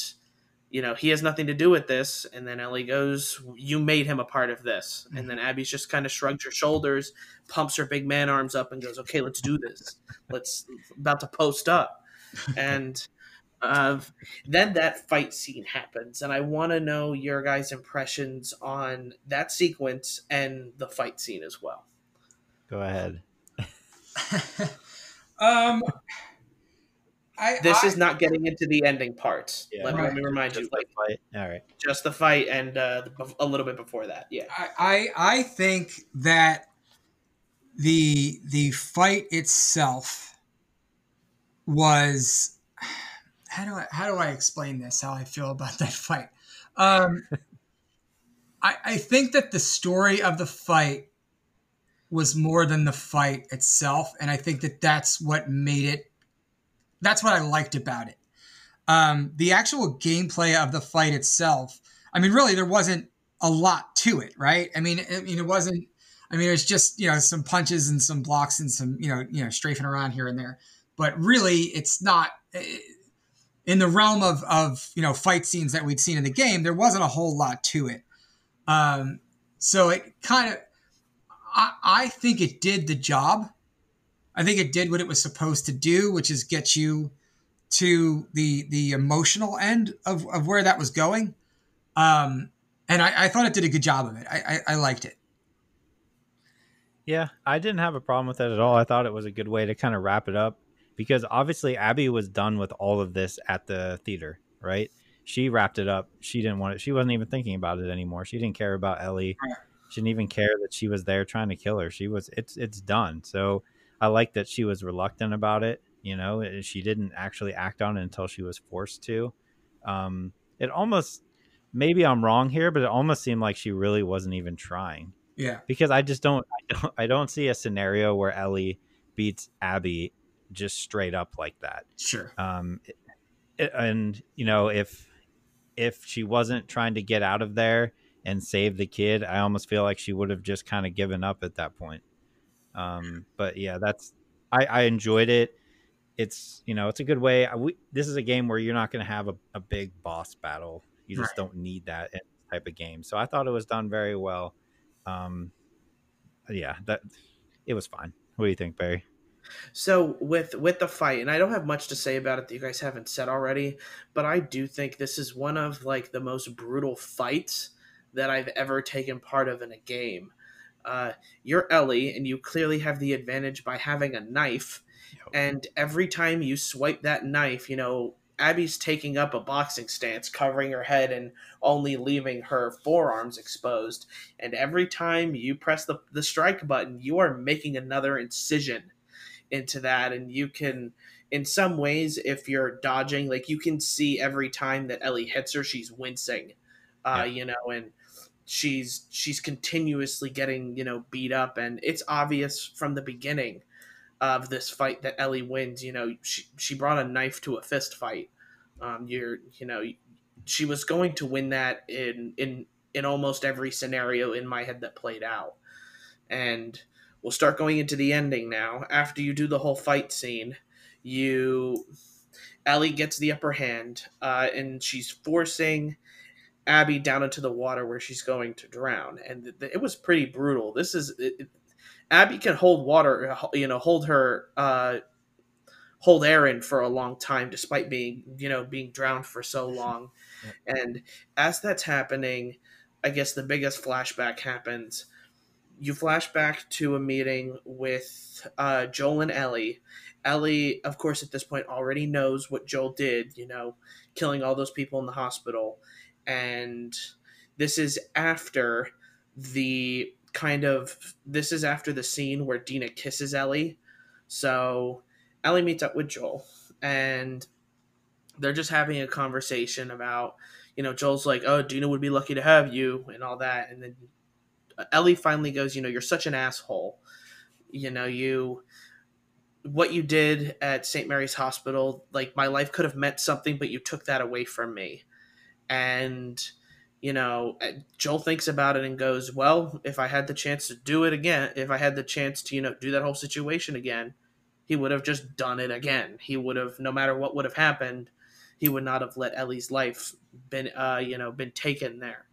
you know, he has nothing to do with this. And then Ellie goes, you made him a part of this. And mm-hmm. then Abby's just kind of shrugs her shoulders, pumps her big man arms up, and goes, okay, let's do this. Let's, about to post up. And of then that fight scene happens and i want to know your guys impressions on that sequence and the fight scene as well go ahead um I, this I, is not getting into the ending part. Yeah, let, right. let, me remind just you. Like, fight. All right. Just the fight and uh, a little bit before that. Yeah. I, I, I think that the the fight itself was how do I how do I explain this? How I feel about that fight? Um, I I think that the story of the fight was more than the fight itself, and I think that that's what made it. That's what I liked about it. Um, the actual gameplay of the fight itself. I mean, really, there wasn't a lot to it, right? I mean, I mean, it wasn't. I mean, it's just you know some punches and some blocks and some you know you know strafing around here and there, but really, it's not. It, in the realm of of you know fight scenes that we'd seen in the game, there wasn't a whole lot to it. Um, so it kind of, I, I think it did the job. I think it did what it was supposed to do, which is get you to the the emotional end of, of where that was going. Um, and I, I thought it did a good job of it. I, I, I liked it. Yeah, I didn't have a problem with that at all. I thought it was a good way to kind of wrap it up because obviously Abby was done with all of this at the theater, right? She wrapped it up. She didn't want it. She wasn't even thinking about it anymore. She didn't care about Ellie. She didn't even care that she was there trying to kill her. She was it's it's done. So I like that she was reluctant about it. You know, she didn't actually act on it until she was forced to. Um, it almost maybe I'm wrong here, but it almost seemed like she really wasn't even trying. Yeah. Because I just don't I don't I don't see a scenario where Ellie beats Abby just straight up like that. Sure. Um, and you know, if if she wasn't trying to get out of there and save the kid, I almost feel like she would have just kind of given up at that point. Um, but yeah, that's I, I enjoyed it. It's you know it's a good way. We, this is a game where you're not going to have a, a big boss battle. You just right. don't need that type of game. So I thought it was done very well. Um, yeah, that it was fine. What do you think, Barry? So with with the fight, and I don't have much to say about it that you guys haven't said already, but I do think this is one of like the most brutal fights that I've ever taken part of in a game. Uh, you're Ellie, and you clearly have the advantage by having a knife. Yep. And every time you swipe that knife, you know Abby's taking up a boxing stance, covering her head and only leaving her forearms exposed. And every time you press the, the strike button, you are making another incision into that. And you can, in some ways, if you're dodging, like you can see every time that Ellie hits her, she's wincing, uh, yeah. you know, and she's she's continuously getting you know beat up and it's obvious from the beginning of this fight that Ellie wins. You know, she she brought a knife to a fist fight. Um, you're you know she was going to win that in in in almost every scenario in my head that played out. And we'll start going into the ending now. After you do the whole fight scene, you Ellie gets the upper hand, uh, and she's forcing Abby down into the water where she's going to drown, and th- th- it was pretty brutal. This is it, Abby can hold water, you know, hold her, uh, hold Aaron for a long time, despite being, you know, being drowned for so long. Yeah. And as that's happening, I guess the biggest flashback happens. You flash back to a meeting with uh, Joel and Ellie. Ellie, of course, at this point already knows what Joel did, you know, killing all those people in the hospital. And this is after the kind of this is after the scene where Dina kisses Ellie. So Ellie meets up with Joel and they're just having a conversation about, you know, Joel's like, "Oh, Dina would be lucky to have you" and all that. And then Ellie finally goes, "You know, you're such an asshole. You know, you what you did at St. Mary's Hospital, like my life could have meant something, but you took that away from me." And you know, uh, Joel thinks about it and goes, "Well, if I had the chance to do it again, if I had the chance to, you know, do that whole situation again, he would have just done it again. He would have, no matter what would have happened, he would not have let Ellie's life been, uh, you know, been taken there."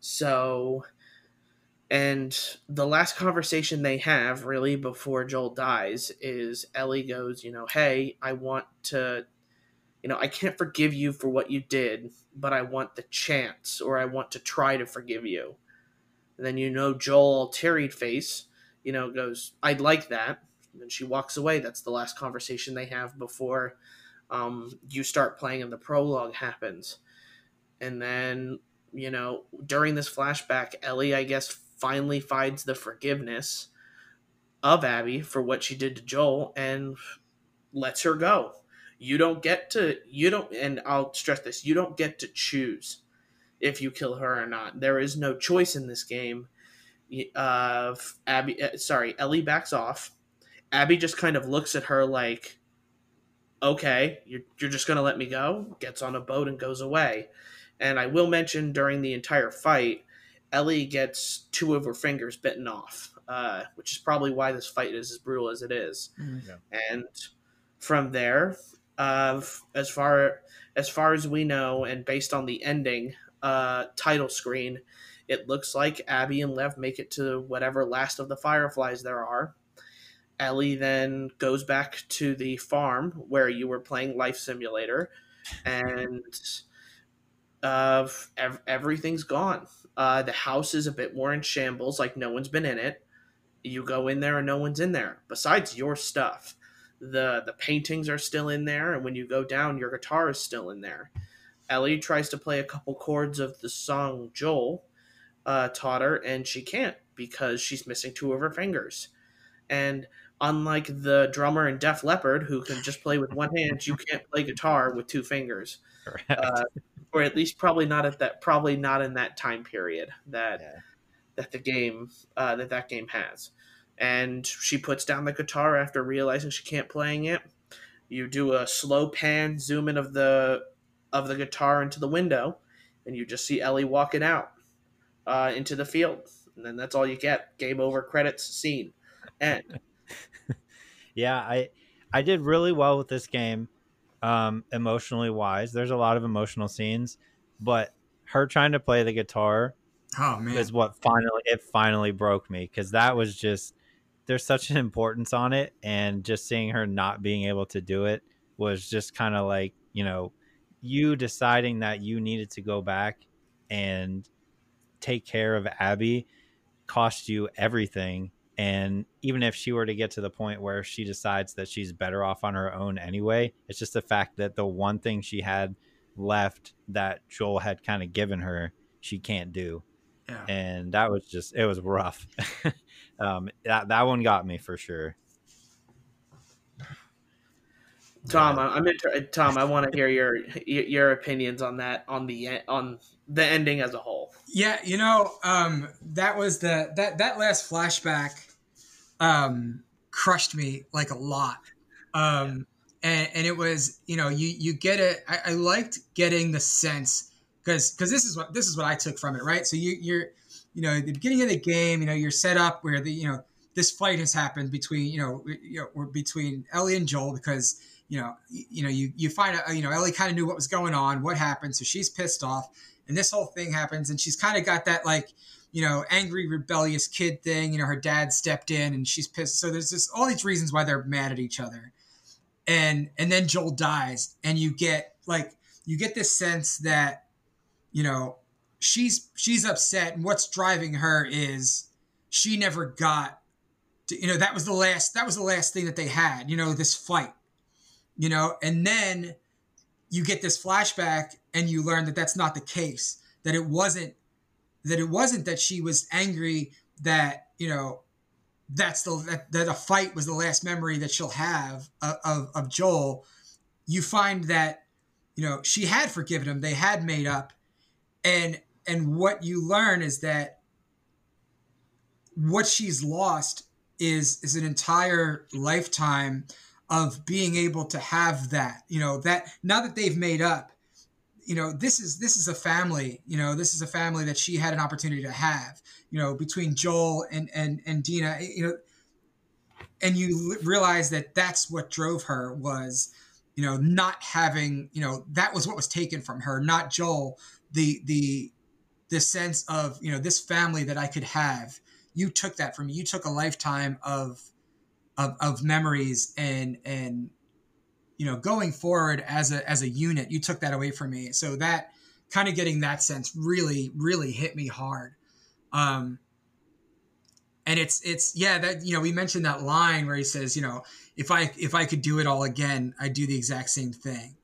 So, and the last conversation they have, really, before Joel dies, is Ellie goes, "You know, hey, I want to." You know, I can't forgive you for what you did, but I want the chance, or I want to try to forgive you. And then you know Joel teary face, you know, goes, I'd like that. And then she walks away. That's the last conversation they have before um, you start playing and the prologue happens. And then, you know, during this flashback, Ellie, I guess, finally finds the forgiveness of Abby for what she did to Joel and lets her go you don't get to you don't and I'll stress this, you don't get to choose if you kill her or not. There is no choice in this game. Uh, Abby, uh, sorry, Ellie backs off. Abby just kind of looks at her like, "Okay, you're you're just gonna let me go." Gets on a boat and goes away. And I will mention during the entire fight, Ellie gets two of her fingers bitten off, uh, which is probably why this fight is as brutal as it is. Mm-hmm. Yeah. And from there, of as far as far as we know, and based on the ending uh, title screen, it looks like Abby and Lev make it to whatever last of the Fireflies there are. Ellie then goes back to the farm where you were playing Life Simulator, and uh, ev- everything's gone. Uh, the house is a bit more in shambles, like no one's been in it. You go in there and no one's in there, besides your stuff the the paintings are still in there and when you go down your guitar is still in there ellie tries to play a couple chords of the song joel uh, taught her and she can't because she's missing two of her fingers and unlike the drummer in def leppard who can just play with one hand you can't play guitar with two fingers right. uh, or at least probably not at that probably not in that time period that yeah. that the game uh, that that game has and she puts down the guitar after realizing she can't playing it. You do a slow pan zoom in of the of the guitar into the window, and you just see Ellie walking out uh, into the field, and then that's all you get. Game over. Credits scene. End. yeah, I I did really well with this game, um, emotionally wise. There's a lot of emotional scenes, but her trying to play the guitar oh man is what finally it finally broke me because that was just there's such an importance on it and just seeing her not being able to do it was just kind of like you know you deciding that you needed to go back and take care of abby cost you everything and even if she were to get to the point where she decides that she's better off on her own anyway it's just the fact that the one thing she had left that joel had kind of given her she can't do yeah. and that was just it was rough um, that, that one got me for sure Tom, I'm inter- Tom. I want to hear your your opinions on that on the on the ending as a whole. Yeah, you know, um, that was the that that last flashback um, crushed me like a lot. Um, and, and it was, you know, you you get it. I, I liked getting the sense because because this is what this is what I took from it, right? So you you're, you know, the beginning of the game, you know, you're set up where the you know this fight has happened between you know you know between Ellie and Joel because you know you know you you find out you know Ellie kind of knew what was going on, what happened, so she's pissed off, and this whole thing happens, and she's kind of got that like you know angry rebellious kid thing. You know her dad stepped in and she's pissed. So there's just all these reasons why they're mad at each other, and and then Joel dies, and you get like you get this sense that you know she's she's upset, and what's driving her is she never got. To, you know that was the last that was the last thing that they had. You know this fight you know, and then you get this flashback and you learn that that's not the case that it wasn't that it wasn't that she was angry that you know that's the that, that a fight was the last memory that she'll have of, of, of joel. You find that you know she had forgiven him they had made up and and what you learn is that what she's lost is is an entire lifetime of being able to have that you know that now that they've made up you know this is this is a family you know this is a family that she had an opportunity to have you know between joel and and and dina eh, you know and you realize that that's what drove her was you know not having you know that was what was taken from her not joel the the the sense of you know this family that i could have. You took that from me. You took a lifetime of of, of memories and and you know going forward as a as a unit you took that away from me so that kind of getting that sense really really hit me hard um and it's it's yeah that you know we mentioned that line where he says you know if i if i could do it all again i'd do the exact same thing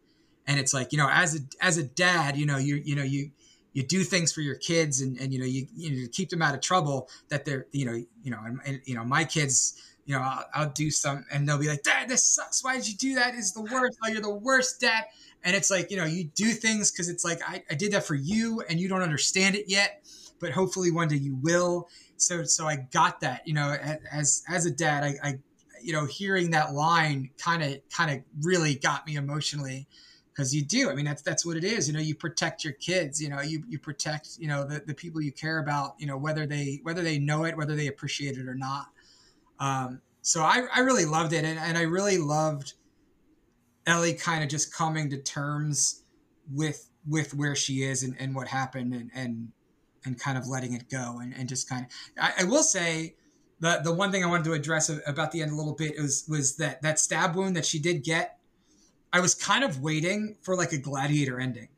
and it's like you know as a as a dad you know you you know you you do things for your kids and and you know you you know, keep them out of trouble that they're you know you know and, and you know my kids you know, I'll, I'll, do some, and they'll be like, "Dad, this sucks. Why did you do that? It's the worst. Oh, you're the worst, Dad." And it's like, you know, you do things because it's like I, I did that for you, and you don't understand it yet, but hopefully one day you will. So, so I got that. You know, as as a dad, I, I you know, hearing that line kind of kind of really got me emotionally because you do. I mean, that's that's what it is. You know, you protect your kids. You know, you you protect you know the, the people you care about. You know, whether they whether they know it, whether they appreciate it or not. Um, so I, I really loved it, and, and I really loved Ellie kind of just coming to terms with with where she is and, and what happened, and, and and kind of letting it go, and, and just kind of. I, I will say the the one thing I wanted to address about the end a little bit was was that that stab wound that she did get. I was kind of waiting for like a gladiator ending.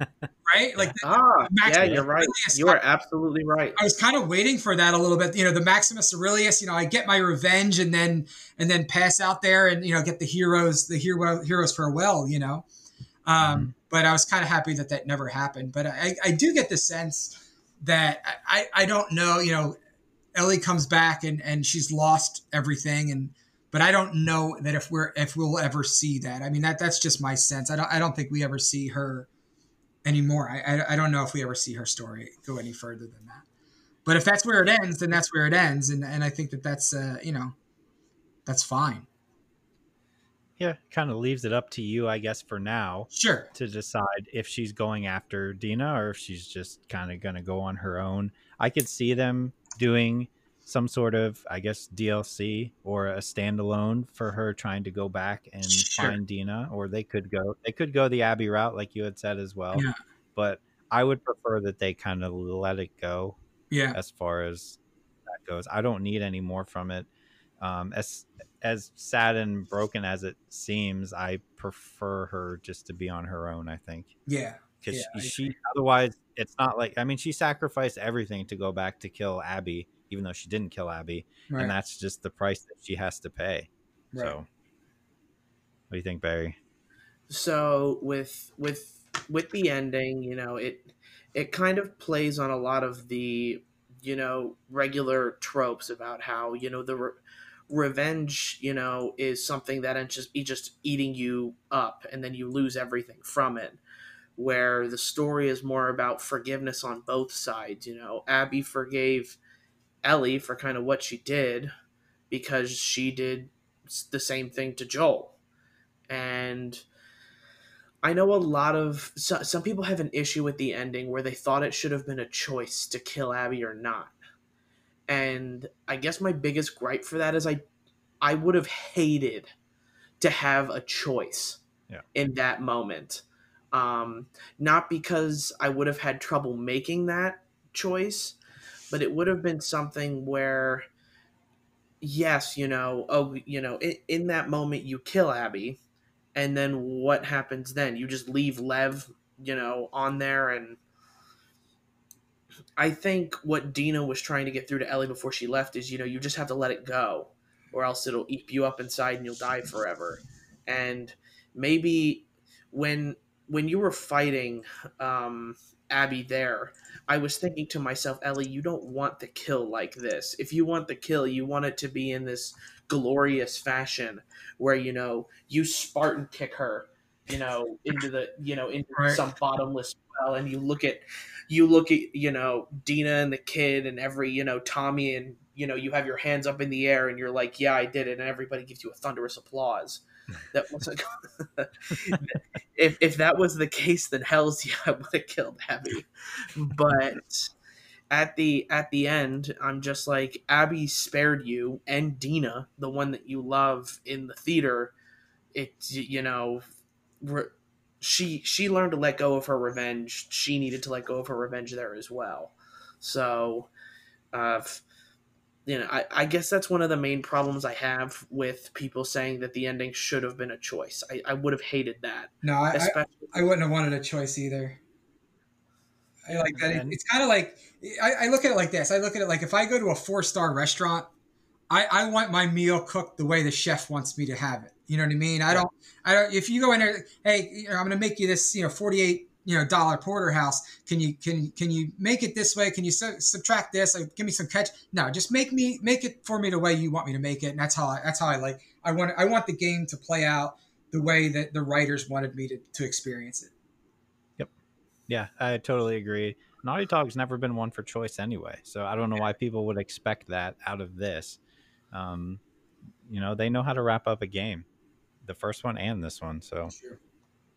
right? Like, ah, yeah, you're right. Aurelius, you are absolutely right. I was kind of waiting for that a little bit. You know, the Maximus Aurelius. You know, I get my revenge and then and then pass out there and you know get the heroes the hero heroes farewell. You know, um, mm-hmm. but I was kind of happy that that never happened. But I, I do get the sense that I I don't know. You know, Ellie comes back and and she's lost everything and but I don't know that if we're if we'll ever see that. I mean that that's just my sense. I don't I don't think we ever see her anymore. I, I, I don't know if we ever see her story go any further than that. But if that's where it ends, then that's where it ends, and and I think that that's uh, you know that's fine. Yeah, kind of leaves it up to you, I guess, for now. Sure. To decide if she's going after Dina or if she's just kind of going to go on her own. I could see them doing some sort of, I guess, DLC or a standalone for her trying to go back and sure. find Dina, or they could go they could go the Abby route, like you had said as well. Yeah. But I would prefer that they kind of let it go. Yeah. As far as that goes, I don't need any more from it. Um, as as sad and broken as it seems, I prefer her just to be on her own. I think. Yeah. Because yeah, she, she otherwise, it's not like I mean, she sacrificed everything to go back to kill Abby even though she didn't kill Abby, right. and that's just the price that she has to pay. Right. So, what do you think, Barry? So with with with the ending, you know, it it kind of plays on a lot of the you know regular tropes about how you know the re- revenge you know is something that ends just just eating you up and then you lose everything from it where the story is more about forgiveness on both sides you know abby forgave Ellie for kind of what she did because she did the same thing to Joel. And I know a lot of so, some people have an issue with the ending where they thought it should have been a choice to kill Abby or not. And I guess my biggest gripe for that is I I would have hated to have a choice yeah. in that moment. Um, not because I would have had trouble making that choice, but it would have been something where yes you know oh you know in, in, that moment you kill abby and then what happens then? You just leave lev you know on there and i think what dina was trying to get through to ellie before she left is you know you just have to let it go or else it'll eat you up inside and you'll die forever. And maybe when when you were fighting um abby there I was thinking to myself, Ellie, you don't want the kill like this. If you want the kill, you want it to be in this glorious fashion where, you know, you Spartan kick her, you know, into the, you know, into right. some bottomless well and you look at you look at, you know, Dina and the kid and every, you know, Tommy and you know, you have your hands up in the air and you're like, "Yeah, I did it." And everybody gives you a thunderous applause that was like if if that was the case then hell's yeah i would have killed abby. But at the at the end i'm just like abby spared you and dina the one that you love in the theater. It you know re- she she learned to let go of her revenge. She needed to let go of her revenge there as well. So uh you know, I, I guess that's one of the main problems I have with people saying that the ending should have been a choice. I, I would have hated that. No, I, I, I, wouldn't have wanted a choice either. I like that. it's kind of like I, I look at it like this. I look at it like if I go to a four star restaurant, I, I want my meal cooked the way the chef wants me to have it. You know what I mean? I don't. I don't. If you go in there, hey, you know, I'm going to make you this, you know, 48 you know dollar porterhouse. Can you can can you make it this way? Can you su- subtract this? Like, give me some catch no just make me make it for me the way you want me to make it. And that's how I, that's how I like I want I want the game to play out the way that the writers wanted me to, to experience it. Yep. Yeah I totally agree. Naughty Dog's never been one for choice anyway so I don't know why people would expect that out of this. Um you know they know how to wrap up a game the first one and this one so sure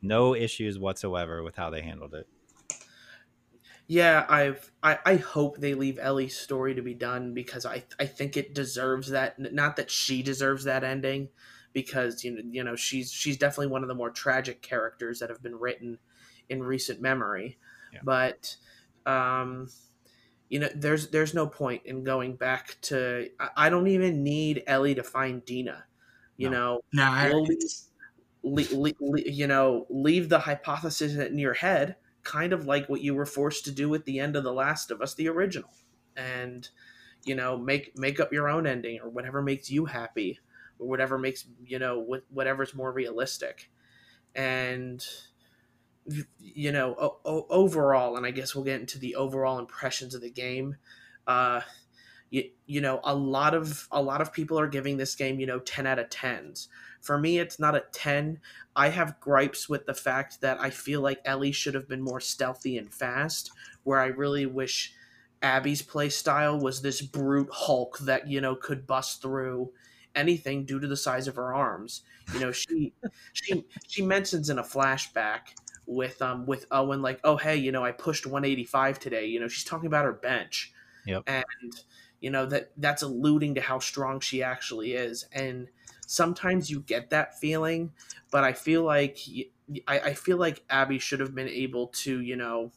no issues whatsoever with how they handled it. Yeah, I've I, I hope they leave Ellie's story to be done because I I think it deserves that. Not that she deserves that ending, because you know you know she's she's definitely one of the more tragic characters that have been written in recent memory. Yeah. But um, you know, there's there's no point in going back to. I, I don't even need Ellie to find Dina. You no. know, no, we'll, le- le- le- you know, leave the hypothesis in your head, kind of like what you were forced to do at the end of The Last of Us, the original, and you know, make make up your own ending or whatever makes you happy, or whatever makes you know whatever's more realistic, and you know, o- overall, and I guess we'll get into the overall impressions of the game. Uh, you, you know, a lot of a lot of people are giving this game, you know, ten out of tens for me, it's not a 10. I have gripes with the fact that I feel like Ellie should have been more stealthy and fast, where I really wish Abby's play style was this brute Hulk that, you know, could bust through anything due to the size of her arms. You know, she she she mentions in a flashback with um with Owen like, "Oh, hey, you know, I pushed 185 today." You know, she's talking about her bench. Yep. And you know that that's alluding to how strong she actually is and sometimes you get that feeling but i feel like i, I feel like abby should have been able to you know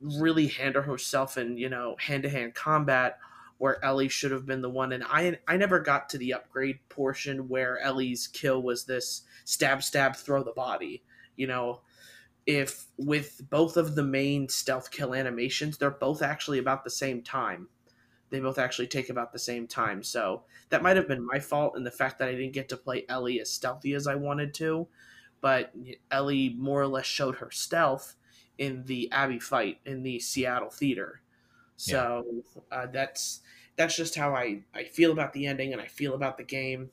really handle herself in you know hand-to-hand combat where ellie should have been the one. And i i never got to the upgrade portion where ellie's kill was this stab stab throw the body you know? If with both of the main stealth kill animations they're both actually about the same time they both actually take about the same time. So that might have been my fault in the fact that I didn't get to play Ellie as stealthy as I wanted to. But Ellie more or less showed her stealth in the Abby fight in the Seattle theater. So yeah. uh, that's that's just how I, I feel about the ending and I feel about the game.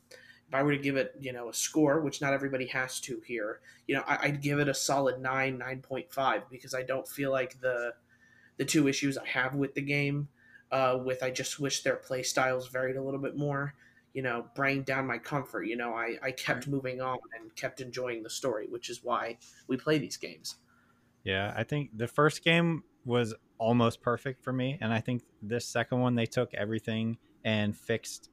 If I were to give it, you know, a score, which not everybody has to here, you know, I, would give it a solid nine, nine point five because I don't feel like the the two issues I have with the game uh, with I just wish their play styles varied a little bit more. You know, bring down my comfort. You know, I, I kept moving on and kept enjoying the story, which is why we play these games. Yeah, I think the first game was almost perfect for me. And I think this second one, they took everything and fixed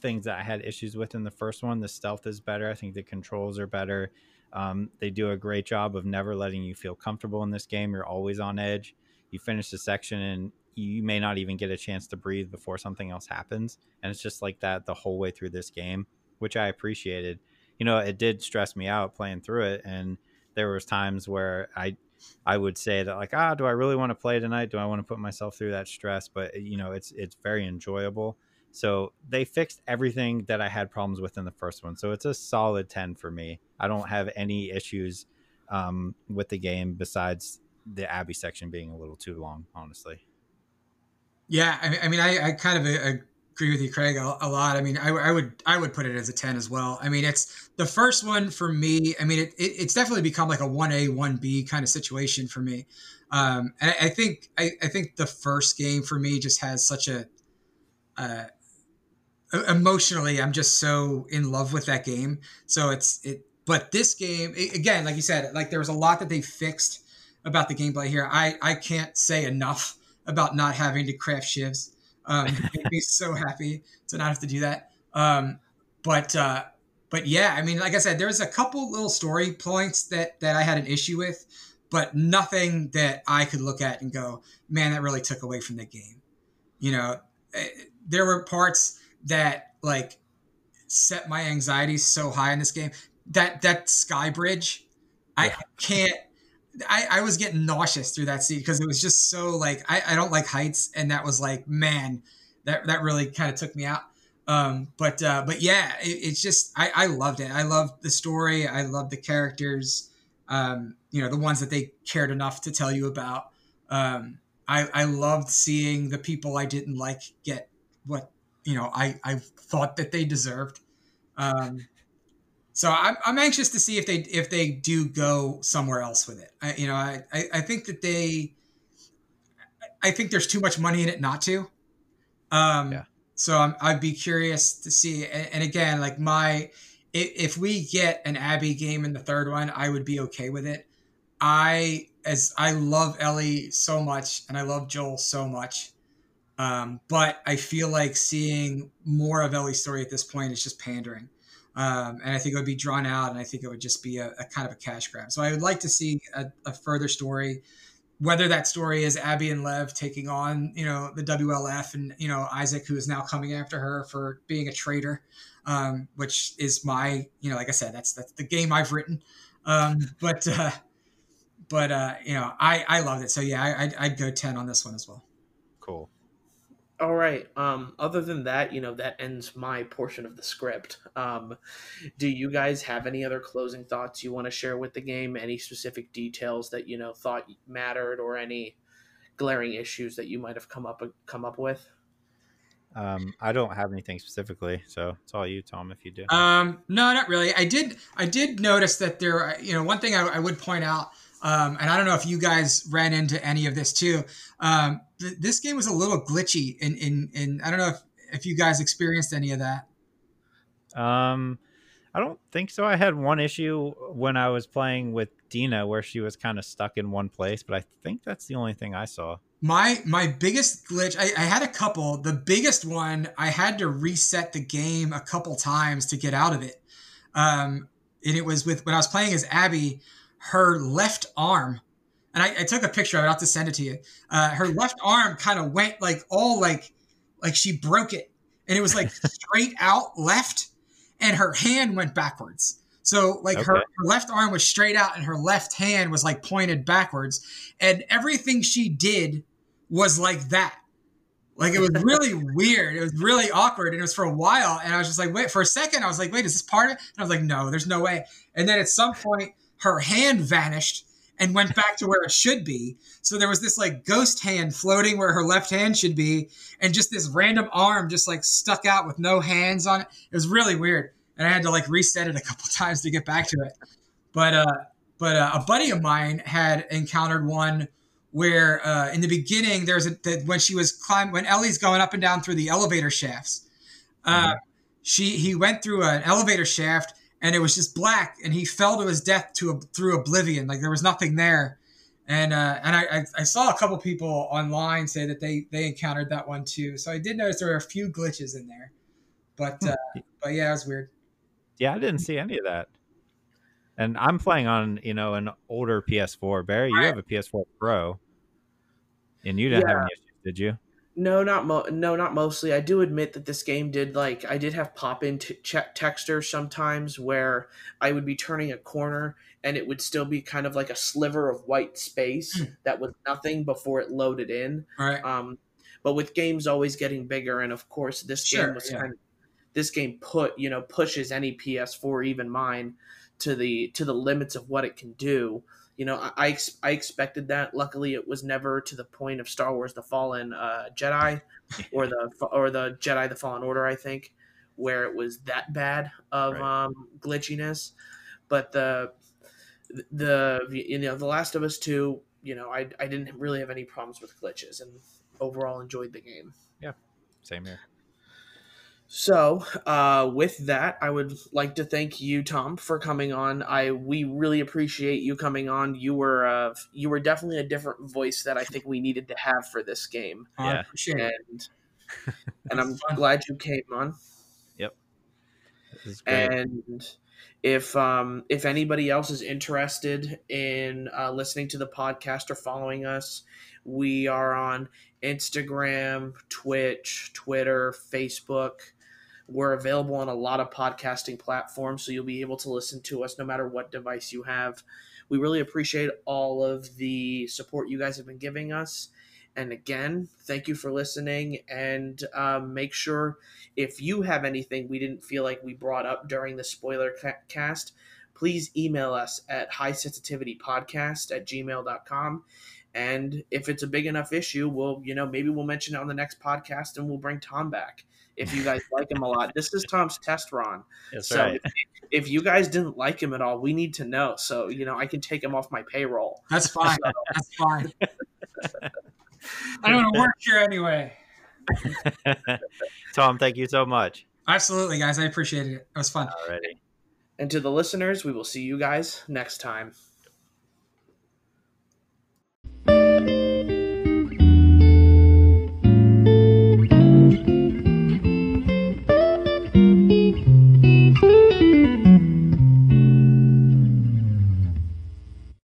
things that I had issues with in the first one. The stealth is better. I think the controls are better. Um, they do a great job of never letting you feel comfortable in this game. You're always on edge. You finish the section and you may not even get a chance to breathe before something else happens. And it's just like that the whole way through this game, which I appreciated. You know, it did stress me out playing through it. And there was times where I I would say that like, ah, do I really want to play tonight? Do I want to put myself through that stress? But you know, it's it's very enjoyable. So they fixed everything that I had problems with in the first one. So it's a solid 10 for me. I don't have any issues um, with the game besides the Abby section being a little too long, honestly. Yeah, I, I mean, I, I, kind of uh, agree with you, Craig, a, a lot. I mean, I, I, would I would put it as a ten as well. I mean, it's the first one for me. I mean, it, it it's definitely become like a one A one B kind of situation for me. Um, and I, I think I, I, think the first game for me just has such a uh, emotionally, I'm just so in love with that game. So it's it. But this game, again, like you said, like there was a lot that they fixed about the gameplay here. I I can't say enough about not having to craft shivs. Um, made me so happy to not have to do that. Um, but uh, but yeah, I mean, like I said, there's a couple little story points that that I had an issue with, but nothing that I could look at and go, man, that really took away from the game. You know, eh, there were parts that like set my anxiety so high in this game. That that sky bridge, yeah. I can't I, I was getting nauseous through that scene because it was just so like I, I don't like heights and that was like man that that really kind of took me out. Um but uh but yeah it, it's just I, I loved it. I loved the story. I loved the characters um you know the ones that they cared enough to tell you about. Um I I loved seeing the people I didn't like get what you know I I thought that they deserved. Um so I'm, I'm anxious to see if they if they do go somewhere else with it. I, you know, I, I, I think that they, I think there's too much money in it not to. Um, yeah. So I'm, I'd be curious to see. And, and again, like my, if, if we get an Abby game in the third one, I would be okay with it. I as I love Ellie so much and I love Joel so much. Um, but I feel like seeing more of Ellie's story at this point is just pandering. Um, and I think it would be drawn out, and I think it would just be a, a kind of a cash grab. So I would like to see a, a, further story, whether that story is Abby and Lev taking on, you know, the WLF, and you know Isaac, who is now coming after her for being a traitor, um, which is my, you know, like I said, that's that's the game I've written. Um, but uh, but uh, you know, I I loved it. So yeah, I, I'd, I'd go ten on this one as well. Cool. All right. Um, other than that, you know, that ends my portion of the script. Um, do you guys have any other closing thoughts you want to share with the game? Any specific details that you know thought mattered, or any glaring issues that you might have come up come up with? Um, I don't have anything specifically, so it's all you, Tom. If you do. Um, no, not really. I did. I did notice that there. You know, one thing I, I would point out um, and I don't know if you guys ran into any of this too. Um, th- this game was a little glitchy, in in in I don't know if if you guys experienced any of that. Um, I don't think so. I had one issue when I was playing with Dina where she was kind of stuck in one place, but I think that's the only thing I saw. My my biggest glitch, I, I had a couple. The biggest one, I had to reset the game a couple times to get out of it. Um, and it was with when I was playing as Abby, her left arm, and I, I took a picture of it. I'll have to send it to you. Uh, her left arm kind of went like all like like she broke it, and it was like straight out left, and her hand went backwards. So like okay. her, her, left arm was straight out and her left hand was like pointed backwards. And everything she did was like that. Like it was really weird. It was really awkward. And it was for a while. And I was just like, wait, for a second, I was like, wait, is this part of it? And I was like, no, there's no way. And then at some point, her hand vanished and went back to where it should be. So there was this like ghost hand floating where her left hand should be, and just this random arm just like stuck out with no hands on it. It was really weird and I had to like reset it a couple times to get back to it. But uh, but uh, a buddy of mine had encountered one where uh, in the beginning there's a that when she was climbing when Ellie's going up and down through the elevator shafts, uh, mm-hmm. she he went through an elevator shaft and it was just black and he fell to his death to a, through oblivion like there was nothing there. And uh, and I, I saw a couple people online say that they they encountered that one too. So I did notice there were a few glitches in there, but hmm. uh, but yeah, it was weird. Yeah, I didn't see any of that. And I'm playing on, you know, an older PS4. Barry, you have a PS4 Pro, and you didn't yeah. have any issues, did you? No, not mo- no, not mostly. I do admit that this game did like I did have pop in t- textures sometimes where I would be turning a corner and it would still be kind of like a sliver of white space mm. that was nothing before it loaded in. Right. Um, but with games always getting bigger, and of course this sure, game was yeah. kind of this game put you know pushes any PS4, even mine, to the to the limits of what it can do. You know, I I, I expected that. Luckily, it was never to the point of Star Wars: The Fallen uh, Jedi, or the or the Jedi: The Fallen Order. I think where it was that bad of right. um, glitchiness, but the the you know the Last of Us Two. You know, I I didn't really have any problems with glitches and overall enjoyed the game. Yeah, same here. So, uh, with that, I would like to thank you, Tom, for coming on. I we really appreciate you coming on. You were uh, you were definitely a different voice that I think we needed to have for this game. Yeah, and and I'm glad you came on. Yep. And if um, if anybody else is interested in uh, listening to the podcast or following us, we are on Instagram, Twitch, Twitter, Facebook. We're available on a lot of podcasting platforms, so you'll be able to listen to us no matter what device you have. We really appreciate all of the support you guys have been giving us. And again, thank you for listening. And um, make sure if you have anything we didn't feel like we brought up during the spoiler ca- cast, please email us at high sensitivity podcast at gmail.com. And if it's a big enough issue, we'll, you know, maybe we'll mention it on the next podcast and we'll bring Tom back if you guys like him a lot. This is Tom's test run. That's so right. if, if, you guys didn't like him at all, we need to know. So, you know, I can take him off my payroll. That's fine. So. That's fine. I don't want to work here anyway. Tom, thank you so much. Absolutely, guys. I appreciated it. It was fun. Alrighty. And to the listeners, we will see you guys next time.